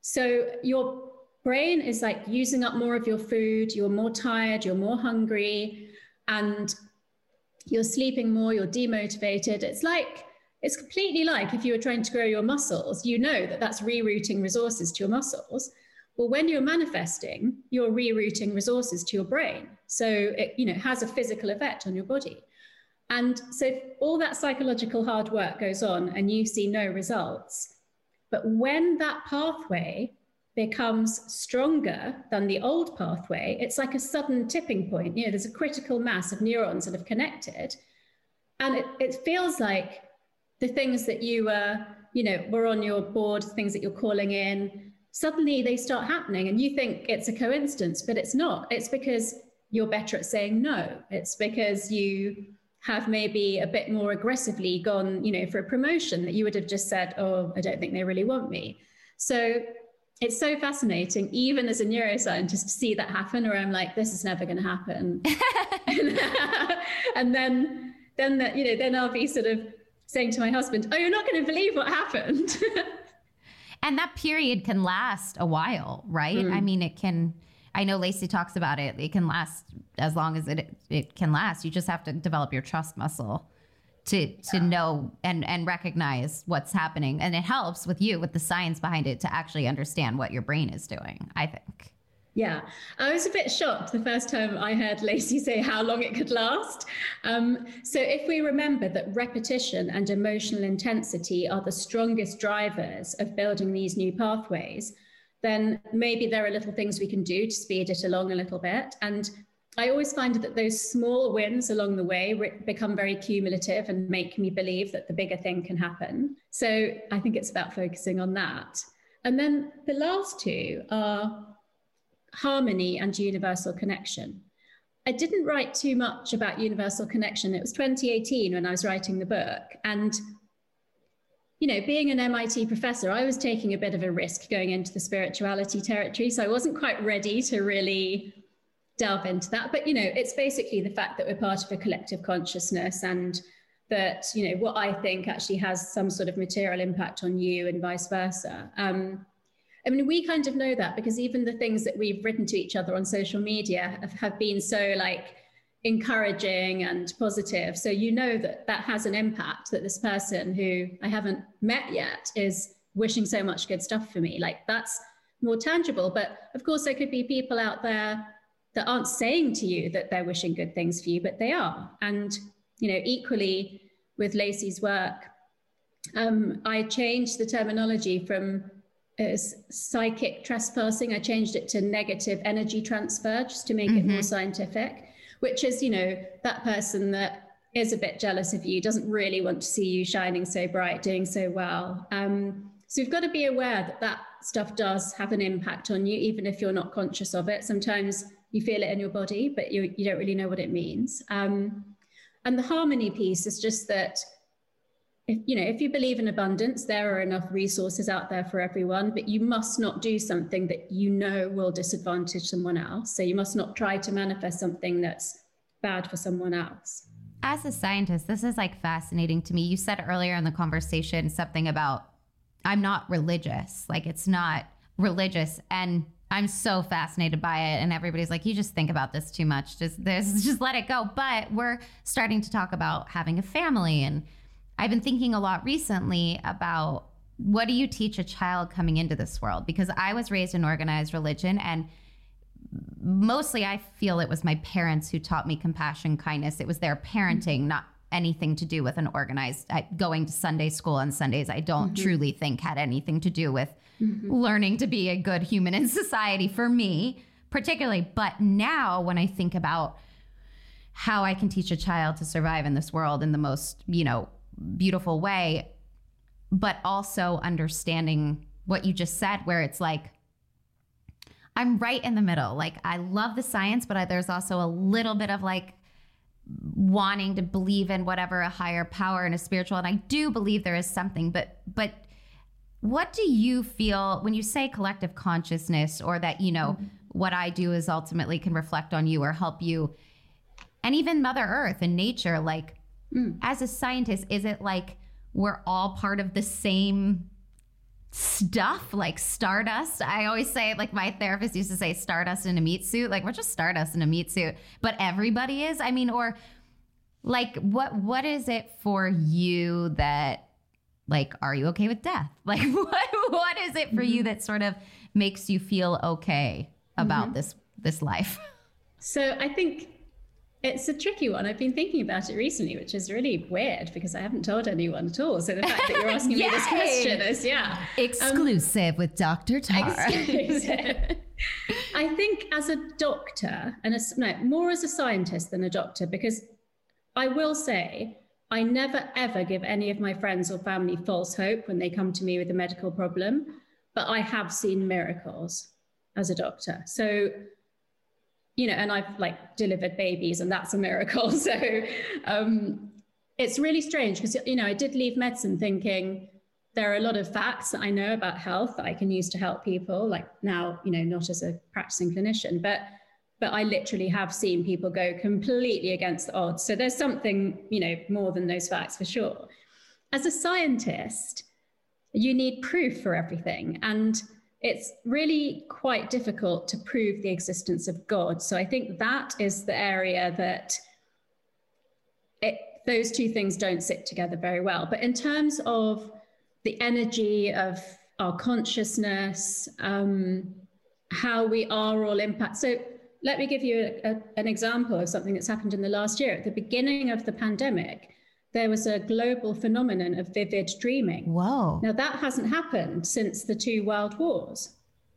So your brain is like using up more of your food, you're more tired, you're more hungry, and you're sleeping more, you're demotivated. It's like, it's completely like if you were trying to grow your muscles, you know that that's rerouting resources to your muscles. Well, when you're manifesting, you're rerouting resources to your brain. So it, you know, has a physical effect on your body. And so all that psychological hard work goes on and you see no results. But when that pathway becomes stronger than the old pathway, it's like a sudden tipping point. You know, there's a critical mass of neurons that have connected. And it, it feels like the things that you were, you know, were on your board, things that you're calling in, suddenly they start happening. And you think it's a coincidence, but it's not. It's because you're better at saying no. It's because you have maybe a bit more aggressively gone, you know, for a promotion that you would have just said, oh, I don't think they really want me. So it's so fascinating, even as a neuroscientist, to see that happen, where I'm like, this is never going to happen. *laughs* *laughs* and then, then that, you know, then I'll be sort of saying to my husband, oh, you're not going to believe what happened. *laughs* And that period can last a while, right? Mm. I mean, it can. I know Lacy talks about it. It can last as long as it it can last. You just have to develop your trust muscle to to know and and recognize what's happening. And it helps with you with the science behind it to actually understand what your brain is doing. I think. Yeah, I was a bit shocked the first time I heard Lacy say how long it could last. Um, so, if we remember that repetition and emotional intensity are the strongest drivers of building these new pathways, then maybe there are little things we can do to speed it along a little bit. And I always find that those small wins along the way re- become very cumulative and make me believe that the bigger thing can happen. So, I think it's about focusing on that. And then the last two are harmony and universal connection. I didn't write too much about universal connection. It was 2018 when I was writing the book. And, you know, being an MIT professor, I was taking a bit of a risk going into the spirituality territory. So I wasn't quite ready to really delve into that. But, you know, it's basically the fact that we're part of a collective consciousness and that, you know, what I think actually has some sort of material impact on you and vice versa. Um, I mean, we kind of know that because even the things that we've written to each other on social media have, have, been so like encouraging and positive. So you know that that has an impact that this person who I haven't met yet is wishing so much good stuff for me. Like that's more tangible. But of course, there could be people out there that aren't saying to you that they're wishing good things for you, but they are. And, you know, equally with Lacy's work, um, I changed the terminology from is psychic trespassing. I changed it to negative energy transfer just to make mm-hmm. it more mm-hmm. scientific, which is, you know, that person that is a bit jealous of you, doesn't really want to see you shining so bright, doing so well. Um, so you've got to be aware that that stuff does have an impact on you, even if you're not conscious of it. Sometimes you feel it in your body, but you, you don't really know what it means. Um, and the harmony piece is just that if, you know, if you believe in abundance, there are enough resources out there for everyone, but you must not do something that you know will disadvantage someone else. So you must not try to manifest something that's bad for someone else. As a scientist, this is like fascinating to me. You said earlier in the conversation something about I'm not religious. Like it's not religious. And I'm so fascinated by it. And everybody's like, you just think about this too much. Just this, *laughs* just let it go. But we're starting to talk about having a family and I've been thinking a lot recently about what do you teach a child coming into this world? Because I was raised in organized religion and mostly I feel it was my parents who taught me compassion, kindness. It was their parenting, mm-hmm. not anything to do with an organized I, going to Sunday school on Sundays. I don't mm-hmm. truly think had anything to do with mm-hmm. learning to be a good human in society for me, particularly. But now when I think about how I can teach a child to survive in this world in the most, you know, beautiful way, but also understanding what you just said, where it's like, I'm right in the middle. Like, I love the science, but I, there's also a little bit of like wanting to believe in whatever a higher power and a spiritual. And I do believe there is something, but, but, what do you feel when you say collective consciousness or that, you know, mm-hmm. what I do is ultimately can reflect on you or help you? And even Mother Earth and nature, like, Mm. As a scientist, is it like we're all part of the same stuff like stardust. I always say, like my therapist used to say, stardust in a meat suit. Like we're just stardust in a meat suit, but everybody is. I mean, or like what what is it for you that like are you okay with death? *laughs* Like what what is it for mm-hmm. you that sort of makes you feel okay about mm-hmm. this this life? *laughs* So I think it's a tricky one. I've been thinking about it recently, which is really weird because I haven't told anyone at all. So the fact that you're *laughs* asking me this question is, yeah. Exclusive um, with Dr. Tara. Exclusive. I think as a doctor, and as, no, more as a scientist than a doctor, because I will say I never ever give any of my friends or family false hope when they come to me with a medical problem, but I have seen miracles as a doctor. So you know, and I've like delivered babies, and that's a miracle. *laughs* So um, it's really strange because you know I did leave medicine thinking there are a lot of facts that I know about health that I can use to help people. Like now, you know, not as a practicing clinician, but but I literally have seen people go completely against the odds. So there's something, you know, more than those facts for sure. As a scientist, you need proof for everything. And it's really quite difficult to prove the existence of God. So I think that is the area that it, those two things don't sit together very well. But in terms of the energy of our consciousness, um, how we are all impacted. So let me give you a, a, an example of something that's happened in the last year. At the beginning of the pandemic, there was a global phenomenon of vivid dreaming. Whoa. Now, that hasn't happened since the two world wars.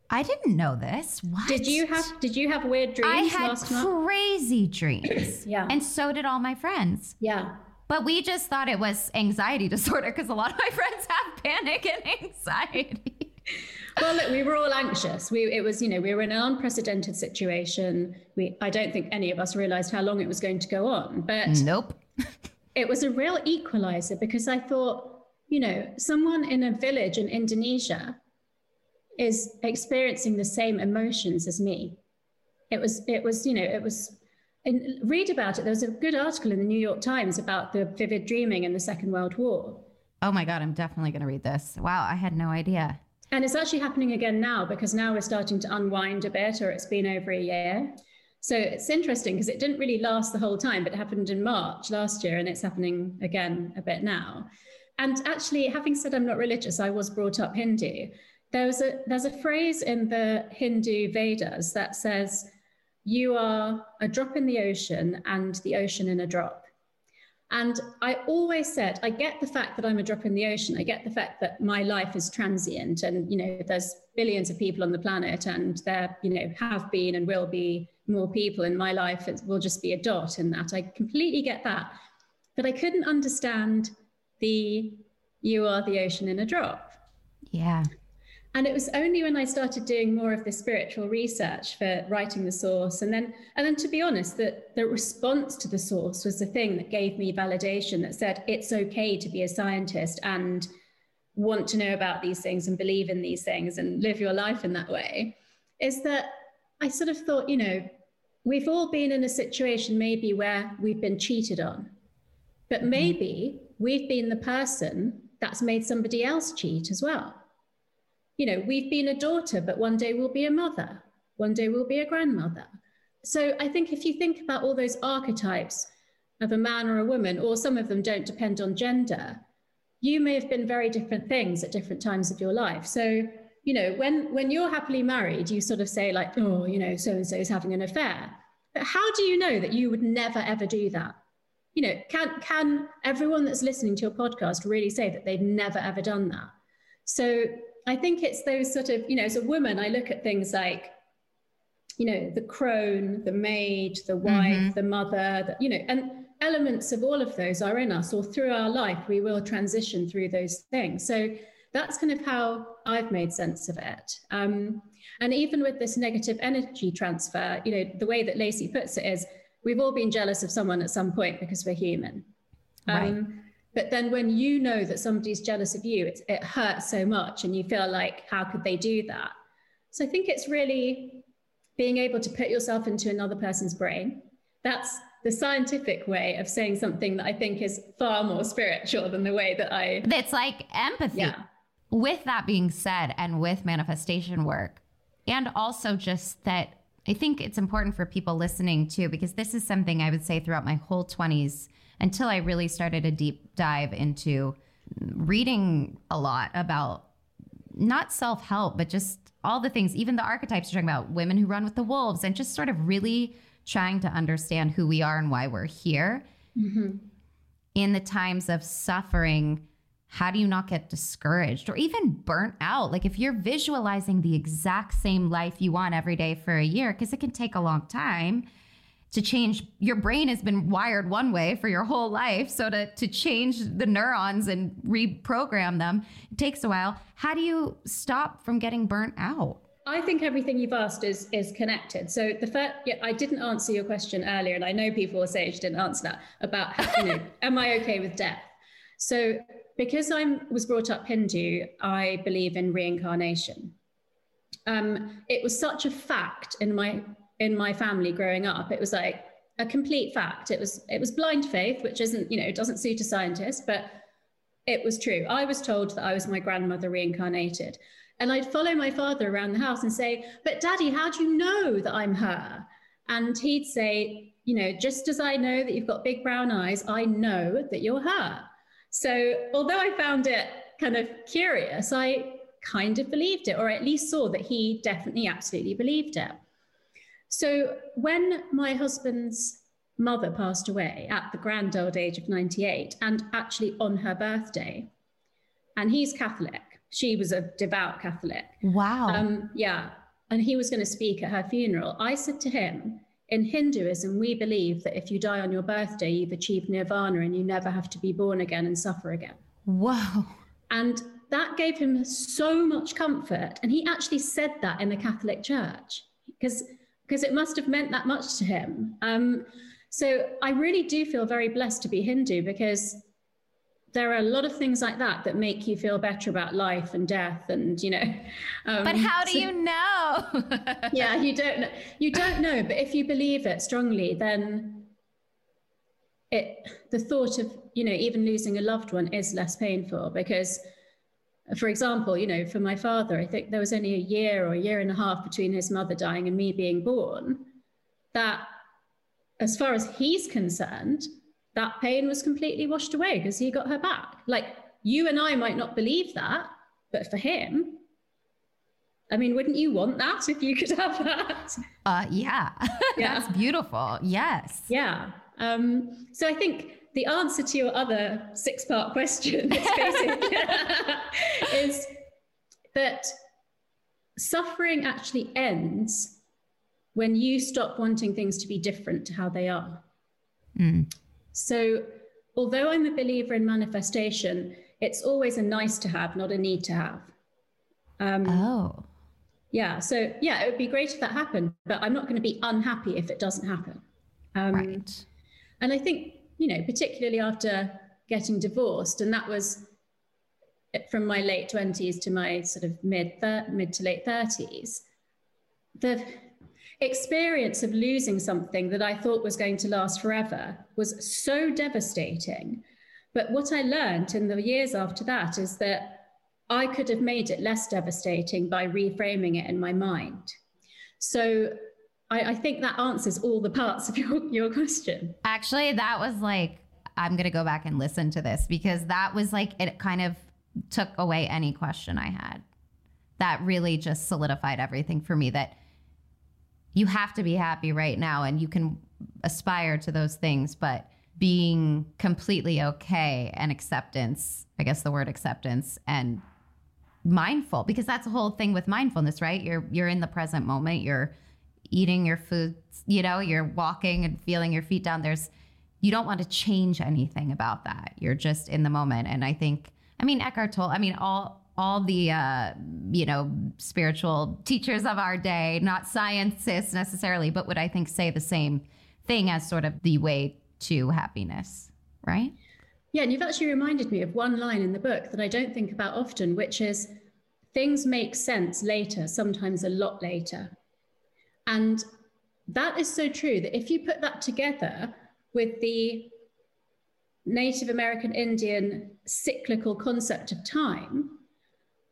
I didn't know this. What? Did you have did you have weird dreams I had last month? crazy dreams. *coughs* Yeah. And so did all my friends. Yeah. But we just thought it was anxiety disorder because a lot of my friends have panic and anxiety. *laughs* well, look, we were all anxious. We it was, you know, we were in an unprecedented situation. We I don't think any of us realized how long it was going to go on. But nope. *laughs* it was a real equalizer because I thought, you know, someone in a village in Indonesia is experiencing the same emotions as me. It was, it was, you know, it was, and read about it. There was a good article in the New York Times about the vivid dreaming in the Second World War. Oh my God, I'm definitely going to read this. Wow, I had no idea. And it's actually happening again now because now we're starting to unwind a bit, or it's been over a year. So it's interesting because it didn't really last the whole time, but it happened in March last year and it's happening again a bit now. And actually, having said I'm not religious, I was brought up Hindu. There was a, there's a phrase in the Hindu Vedas that says, You are a drop in the ocean and the ocean in a drop. And I always said, I get the fact that I'm a drop in the ocean. I get the fact that my life is transient and, you know, there's billions of people on the planet and there, you know, have been and will be more people in my life. It will just be a dot in that. I completely get that. But I couldn't understand the you are the ocean in a drop. Yeah. And it was only when I started doing more of the spiritual research for writing the source, and then, and then to be honest, that the response to the source was the thing that gave me validation that said it's okay to be a scientist and want to know about these things and believe in these things and live your life in that way. Is that I sort of thought, you know, we've all been in a situation maybe where we've been cheated on, but Mm-hmm. maybe we've been the person that's made somebody else cheat as well you know, we've been a daughter, but one day we'll be a mother, one day we'll be a grandmother. So I think if you think about all those archetypes of a man or a woman, or some of them don't depend on gender, you may have been very different things at different times of your life. So, you know, when when you're happily married, you sort of say like, oh, you know, so and so is having an affair. But how do you know that you would never ever do that? You know, can can everyone that's listening to your podcast really say that they've never ever done that? So I think it's those sort of, you know, as a woman, I look at things like, you know, the crone, the maid, the wife, Mhm. the mother, the, you know, and elements of all of those are in us, or through our life, we will transition through those things. So that's kind of how I've made sense of it. Um, and even with this negative energy transfer, you know, the way that Lacy puts it is we've all been jealous of someone at some point because we're human. Right. But then when you know that somebody's jealous of you, it, it hurts so much and you feel like, how could they do that? So I think it's really being able to put yourself into another person's brain. That's the scientific way of saying something that I think is far more spiritual than the way that I. It's like empathy. Yeah. With that being said, and with manifestation work, and also just that I think it's important for people listening too, because this is something I would say throughout my whole 20s until I really started a deep dive into reading a lot about not self help, but just all the things, even the archetypes you're talking about, women who run with the wolves, and just sort of really trying to understand who we are and why we're here mm-hmm. in the times of suffering, how do you not get discouraged or even burnt out? Like if you're visualizing the exact same life you want every day for a year, because it can take a long time to change. Your brain has been wired one way for your whole life. So to, to change the neurons and reprogram them, it takes a while. How do you stop from getting burnt out? I think everything you've asked is is connected. So the first, yeah, I didn't answer your question earlier, and I know people will say she didn't answer that about, how, you know, *laughs* am I okay with death? So because I was brought up Hindu, I believe in reincarnation. Um, it was such a fact in my in my family growing up. It was like a complete fact. It was it was blind faith, which isn't you know doesn't suit a scientist, but it was true. I was told that I was my grandmother reincarnated. And I'd follow my father around the house and say, But daddy, how do you know that I'm her? And he'd say, You know, just as I know that you've got big brown eyes, I know that you're her. So although I found it kind of curious, I kind of believed it, or at least saw that he definitely, absolutely believed it. So when my husband's mother passed away at the grand old age of 98, and actually on her birthday, and he's Catholic, she was a devout Catholic. Wow. Um, yeah. And he was going to speak at her funeral. I said to him, in Hinduism, we believe that if you die on your birthday, you've achieved nirvana and you never have to be born again and suffer again. Wow. And that gave him so much comfort. And he actually said that in the Catholic Church because because it must have meant that much to him. Um, so I really do feel very blessed to be Hindu because there are a lot of things like that that make you feel better about life and death and you know *laughs* um, but how do so, you know *laughs* yeah you don't know you don't know but if you believe it strongly then it the thought of you know even losing a loved one is less painful because for example you know for my father i think there was only a year or a year and a half between his mother dying and me being born that as far as he's concerned that pain was completely washed away because he got her back. Like you and I might not believe that, but for him, I mean, wouldn't you want that if you could have that? Uh, yeah, *laughs* yeah. that's beautiful. Yes. Yeah. Um, so I think the answer to your other six-part question *laughs* is that suffering actually ends when you stop wanting things to be different to how they are. Mm. So, although I'm a believer in manifestation, it's always a nice to have, not a need to have. Um, oh. Yeah. So, yeah, it would be great if that happened, but I'm not going to be unhappy if it doesn't happen. Um, right. And I think, you know, particularly after getting divorced, and that was from my late 20s to my sort of mid mid to late 30s the experience of losing something that I thought was going to last forever was so devastating. But what I learned in the years after that is that I could have made it less devastating by reframing it in my mind. So I, I think that answers all the parts of *laughs* your, your question. Actually, that was like, I'm going to go back and listen to this because that was like, it kind of took away any question I had. That really just solidified everything for me that you have to be happy right now and you can aspire to those things, but being completely okay and acceptance, I guess the word acceptance and mindful because that's the whole thing with mindfulness, right? You're you're in the present moment, you're eating your food, you know, you're walking and feeling your feet down. There's you don't want to change anything about that. You're just in the moment. And I think, I mean, Eckhart Tolle, I mean, all all the uh, you know spiritual teachers of our day, not scientists necessarily, but would I think say the same thing as sort of the way to happiness, right? Yeah, and you've actually reminded me of one line in the book that I don't think about often, which is things make sense later, sometimes a lot later. And that is so true that if you put that together with the Native American Indian cyclical concept of time,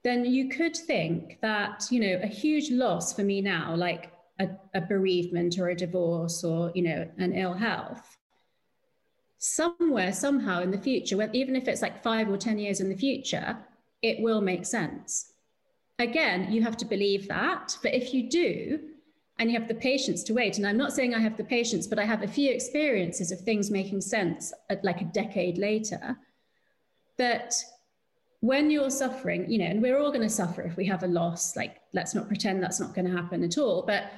then you could think that, you know, a huge loss for me now, like a, a bereavement or a divorce or, you know, an ill health, somewhere, somehow in the future, even if it's like five or 10 years in the future, it will make sense. Again, you have to believe that. But if you do, and you have the patience to wait, and I'm not saying I have the patience, but I have a few experiences of things making sense at like a decade later, that when you're suffering, you know, and we're all going to suffer if we have a loss, like let's not pretend that's not going to happen at all. But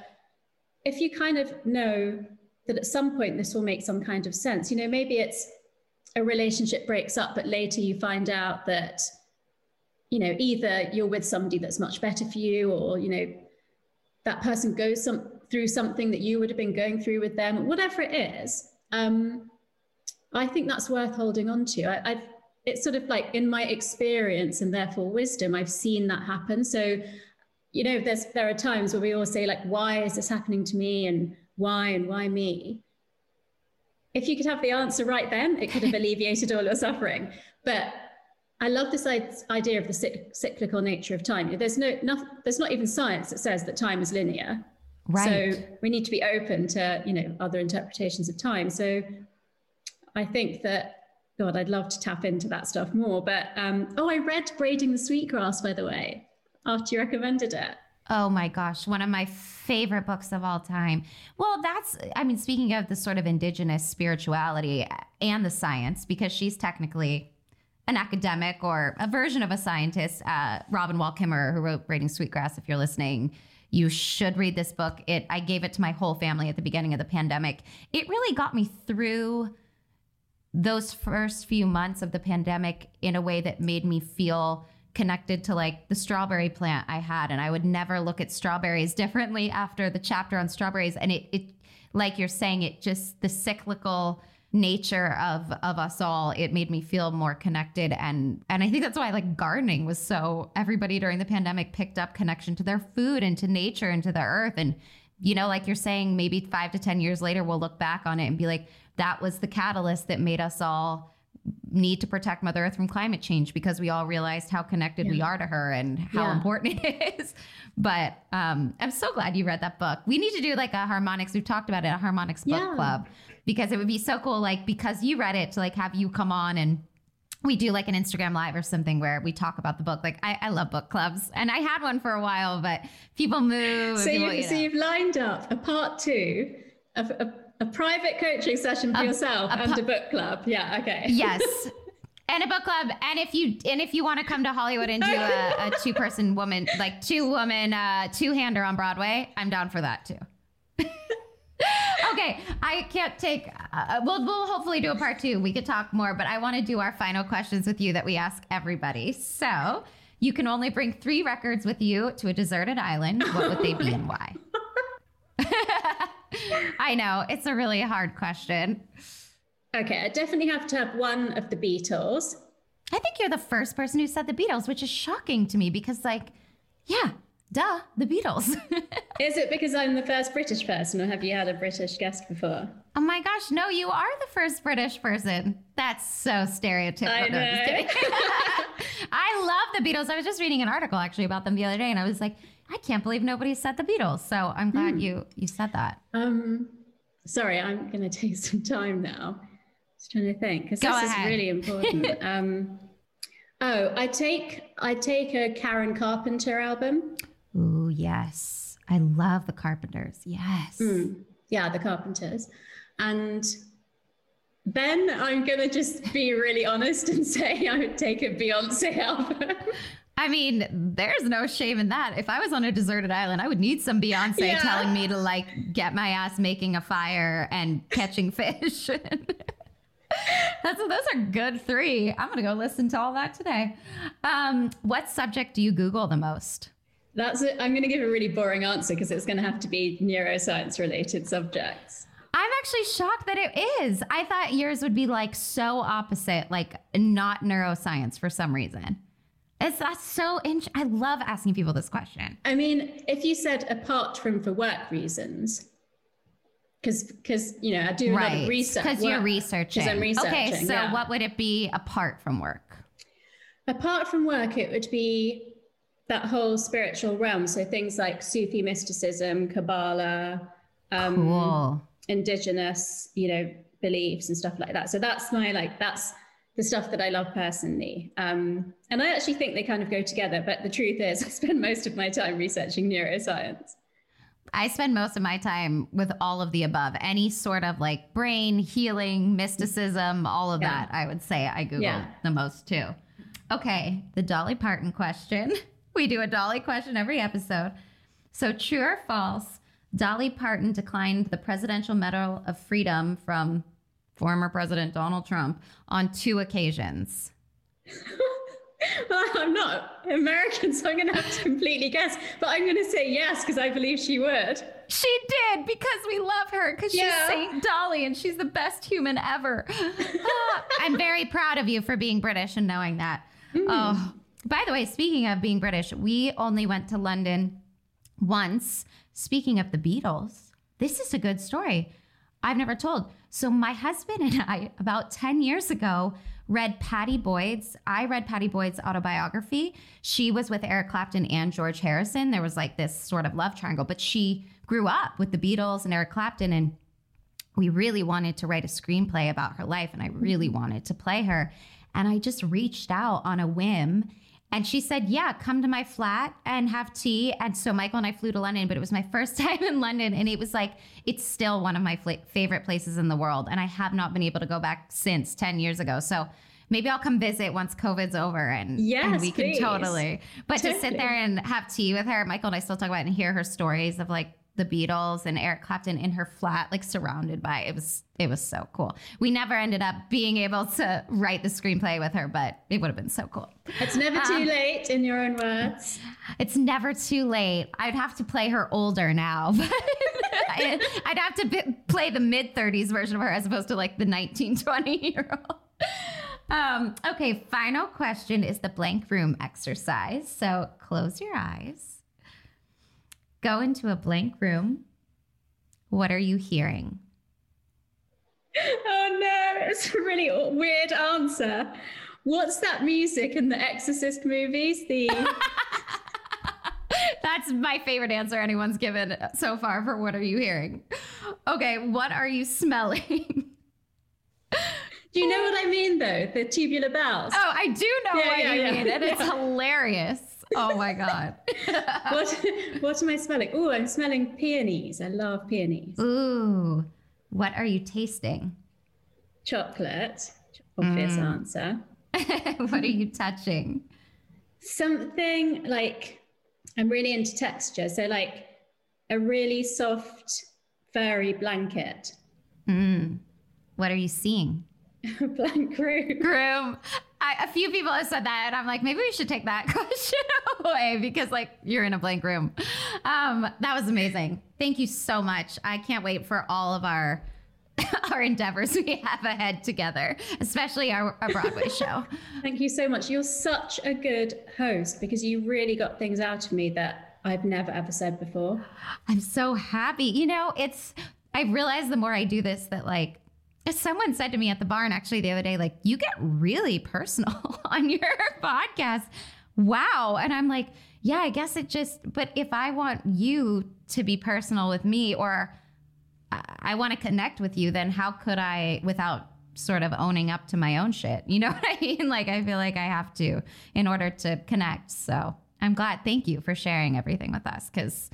if you kind of know that at some point this will make some kind of sense, you know, maybe it's a relationship breaks up, but later you find out that, you know, either you're with somebody that's much better for you, or, you know, that person goes some, through something that you would have been going through with them, whatever it is. Um, I think that's worth holding on to. I, I've it's sort of like in my experience and therefore wisdom, I've seen that happen. So, you know, there's there are times where we all say, like, why is this happening to me? And why and why me? If you could have the answer right then, it could have *laughs* alleviated all your suffering. But I love this idea of the cyclical nature of time. There's no, no, there's not even science that says that time is linear. Right. So we need to be open to, you know, other interpretations of time. So I think that, God, I'd love to tap into that stuff more. But um, oh, I read Braiding the Sweetgrass, by the way, after you recommended it. Oh my gosh, one of my favorite books of all time. Well, that's, I mean, speaking of the sort of indigenous spirituality and the science, because she's technically an academic or a version of a scientist, uh, Robin Wall Kimmerer, who wrote Braiding Sweetgrass, if you're listening, you should read this book. It I gave it to my whole family at the beginning of the pandemic. It really got me through those first few months of the pandemic in a way that made me feel connected to like the strawberry plant I had. And I would never look at strawberries differently after the chapter on strawberries. And it, it like you're saying, it just the cyclical nature of of us all it made me feel more connected and and i think that's why like gardening was so everybody during the pandemic picked up connection to their food and to nature and to the earth and you know like you're saying maybe 5 to 10 years later we'll look back on it and be like that was the catalyst that made us all need to protect Mother Earth from climate change because we all realized how connected yeah. we are to her and how yeah. important *laughs* it is. But um, I'm so glad you read that book. We need to do like a harmonics. We've talked about it, a harmonics book yeah. club, because it would be so cool. Like because you read it to like have you come on and we do like an Instagram live or something where we talk about the book. Like I, I love book clubs, and I had one for a while, but people move. So, people, you, so you've lined up a part two of a a private coaching session for a, yourself a, and a book club. Yeah, okay. *laughs* Yes. and a book club and if you and if you want to come to hollywood and do a, a *laughs* two person woman like two woman uh two hander on broadway i'm down for that too *laughs* okay i can't take uh, we'll, we'll hopefully do a part two we could talk more but i want to do our final questions with you that we ask everybody so you can only bring three records with you to a deserted island what would they be and why *laughs* I know. It's a really hard question. Okay, I definitely have to have one of the Beatles. I think you're the first person who said the Beatles, which is shocking to me because, like, yeah, duh, the Beatles. *laughs* is it because I'm the first British person, or have you had a British guest before? Oh my gosh, no, you are the first British person. That's so stereotypical. I know. *laughs* *laughs* I love the Beatles. I was just reading an article actually about them the other day, and I was like, I can't believe nobody said the Beatles. So I'm glad hmm. you you said that. Um, sorry, I'm going to take some time now. Just trying to think because this ahead. is really important. um, oh, I take I take a Karen Carpenter album. Oh yes, I love the Carpenters. Yes, mm, yeah, the Carpenters, and then I'm gonna just be really honest and *laughs* say I would take a Beyonce album. I mean, there's no shame in that. If I was on a deserted island, I would need some Beyonce yeah. telling me to like get my ass making a fire and catching fish. *laughs* That's those are good three. I'm gonna go listen to all that today. Um, what subject do you Google the most? That's it. I'm gonna give a really boring answer because it's gonna have to be neuroscience related subjects. I'm actually shocked that it is. I thought yours would be like so opposite, like not neuroscience for some reason. It's that's so interesting. I love asking people this question. I mean, if you said apart from for work reasons, because because you know I do a lot of research because you're researching. Because I'm researching. Okay, so yeah. what would it be apart from work? Apart from work, it would be that whole spiritual realm. So things like Sufi mysticism, Kabbalah, um, cool. indigenous, you know, beliefs and stuff like that. So that's my like that's the stuff that I love personally. Um, and I actually think they kind of go together. But the truth is, *laughs* I spend most of my time researching neuroscience. I spend most of my time with all of the above, any sort of like brain healing, mysticism, all of yeah. that. I would say I Google yeah. the most too. Okay, the Dolly Parton question. *laughs* We do a Dolly question every episode. So, true or false, Dolly Parton declined the Presidential Medal of Freedom from former President Donald Trump on two occasions? well, *laughs* I'm not American, so I'm going to have to completely guess. But I'm going to say yes because I believe she would. She did because we love her because yeah. she's Saint Dolly and she's the best human ever. *laughs* I'm very proud of you for being British and knowing that. Mm. Oh, by the way, speaking of being British, we only went to London once. Speaking of the Beatles, this is a good story. I've never told. So my husband and I, about 10 years ago, read Pattie Boyd's. I read Pattie Boyd's autobiography. She was with Eric Clapton and George Harrison. There was like this sort of love triangle, but she grew up with the Beatles and Eric Clapton and we really wanted to write a screenplay about her life and I really wanted to play her. And I just reached out on a whim and she said, Yeah, come to my flat and have tea. And so Michael and I flew to London, but it was my *laughs* first time in London. And it was like, it's still one of my fl- favorite places in the world. And I have not been able to go back since 10 years ago. So maybe I'll come visit once COVID's over and, yes, and we please. can totally. But totally. to sit *laughs* there and have tea with her, Michael and I still talk about it and hear her stories of like the Beatles and Eric Clapton in her flat, like surrounded by it was it was so cool. We never ended up being able to write the screenplay with her, but it would have been so cool. It's never too Um, late, in your own words. It's never too late. I'd have to play her older now, *laughs* but I'd have to b- play the mid 30s version of her as opposed to like the 19, 20 year old. Um, okay, final question is the blank room exercise. So close your eyes, go into a blank room. What are you hearing? Oh no, it's a really weird answer. What's that music in the Exorcist movies? The *laughs* That's my favorite answer anyone's given so far for what are you hearing? Okay, what are you smelling? *laughs* Do you know what I mean though? The tubular bells. Oh, I do know Yeah, what yeah, you yeah. mean, and it's *laughs* hilarious. Oh my god. *laughs* what what am I smelling? Oh, I'm smelling peonies. I love peonies. Ooh, what are you tasting? Chocolate. Obvious Mm. answer. *laughs* what are you touching? Something like I'm really into texture. So like a really soft, furry blanket. Mm. What are you seeing? *laughs* Blank room. Groom. I, a few people have said that, and I'm like, maybe we should take that *laughs* question away because, like, you're in a blank room. Um, that was amazing. Thank you so much. I can't wait for all of our *laughs* our endeavors we have ahead together, especially our, our Broadway show. *laughs* Thank you so much. You're such a good host because you really got things out of me that I've never ever said before. I'm so happy. You know, it's, I realize the more I do this that, like, someone said to me at the barn actually the other day, like, you get really personal *laughs* on your podcast. Wow. And I'm like, yeah, I guess it just, but if I want you to be personal with me or I, want to connect with you, then how could I without sort of owning up to my own shit? *laughs* You know what I mean? Like, I feel like I have to in order to connect. So I'm glad. Thank you for sharing everything with us. Cause,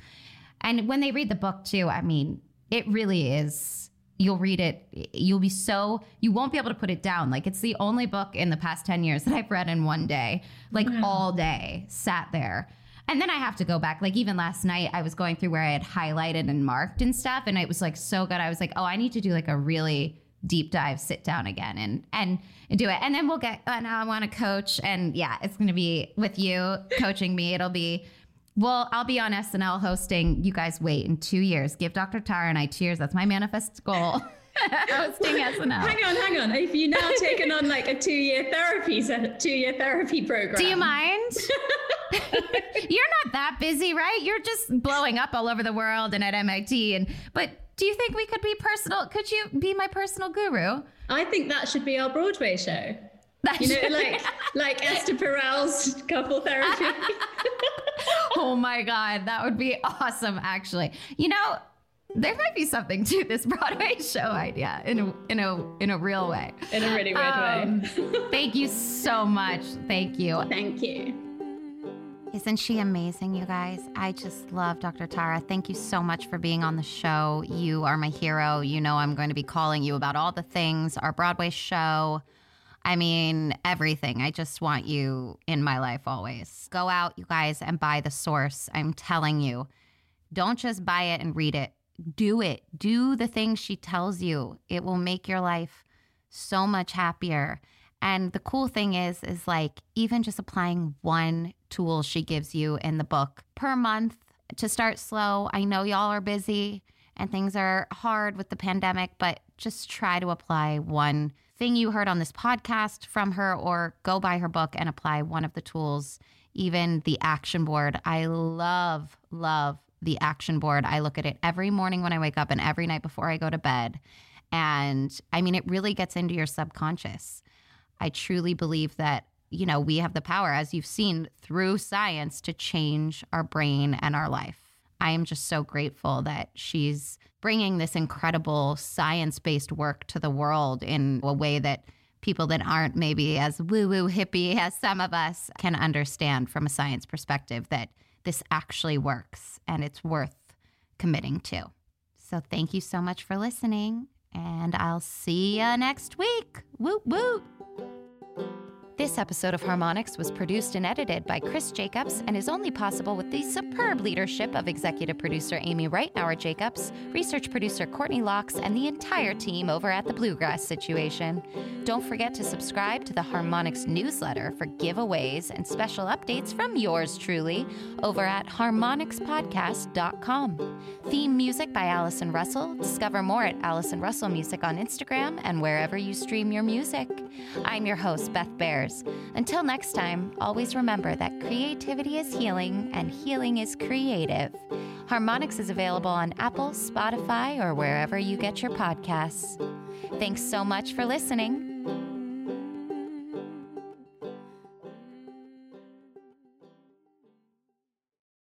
and when they read the book too, I mean, it really is. You'll read it, you'll be so, you won't be able to put it down. Like, it's the only book in the past 10 years that I've read in one day, like all day, sat there. And then I have to go back. Like, even last night, I was going through where I had highlighted and marked and stuff. And it was like so good. I was like, oh, I need to do like a really deep dive sit down again and and, and do it and then we'll get and i want to coach and yeah it's going to be with you coaching me it'll be well i'll be on snl hosting. You guys wait in two years. Give dr tara and i cheers that's my manifest goal. *laughs* Hosting snl *laughs* Hang on, hang on. Have you now taken on like a two-year therapy, two-year therapy program? do you mind? *laughs* You're not that busy right? You're just blowing up all over the world and at mit and but do you think we could be personal? Could you be my personal guru? I think that should be our Broadway show. That you know, should- like like Esther Perel's couple therapy. *laughs* oh my god, that would be awesome. Actually, you know, there might be something to this Broadway *laughs* show idea in a in a in a real way. In a really weird Um, way. thank you so much. Thank you. Thank you. Isn't she amazing, you guys? I just love Dr. Tara. Thank you so much for being on the show. You are my hero. You know, I'm going to be calling you about all the things, our Broadway show. I mean, everything. I just want you in my life always. Go out, you guys, and buy the source. I'm telling you. Don't just buy it and read it. Do it. Do the things she tells you. It will make your life so much happier. And the cool thing is, is like even just applying one tool she gives you in the book per month to start slow. I know y'all are busy and things are hard with the pandemic, but just try to apply one thing you heard on this podcast from her or go buy her book and apply one of the tools, even the action board. I love, love the action board. I look at it every morning when I wake up and every night before I go to bed. And I mean, it really gets into your subconscious. I truly believe that, you know, we have the power, as you've seen through science, to change our brain and our life. I am just so grateful that she's bringing this incredible science based work to the world in a way that people that aren't maybe as woo woo hippie *laughs* as some of us can understand from a science perspective that this actually works and it's worth committing to. So thank you so much for listening, and I'll see you next week. Woo woo. This episode of Harmonics was produced and edited by Chris Jacobs and is only possible with the superb leadership of executive producer Amy Reitnouer Jacobs, research producer Courtney Locks, and the entire team over at the Bluegrass Situation. Don't forget to subscribe to the Harmonics newsletter for giveaways and special updates from yours truly over at harmonicspodcast.com. Theme music by Allison Russell. Discover more at Allison Russell Music on Instagram and wherever you stream your music. I'm your host, Beth Until next time, always remember that creativity is healing and healing is creative. Harmonics is available on Apple, Spotify, or wherever you get your podcasts. Thanks so much for listening.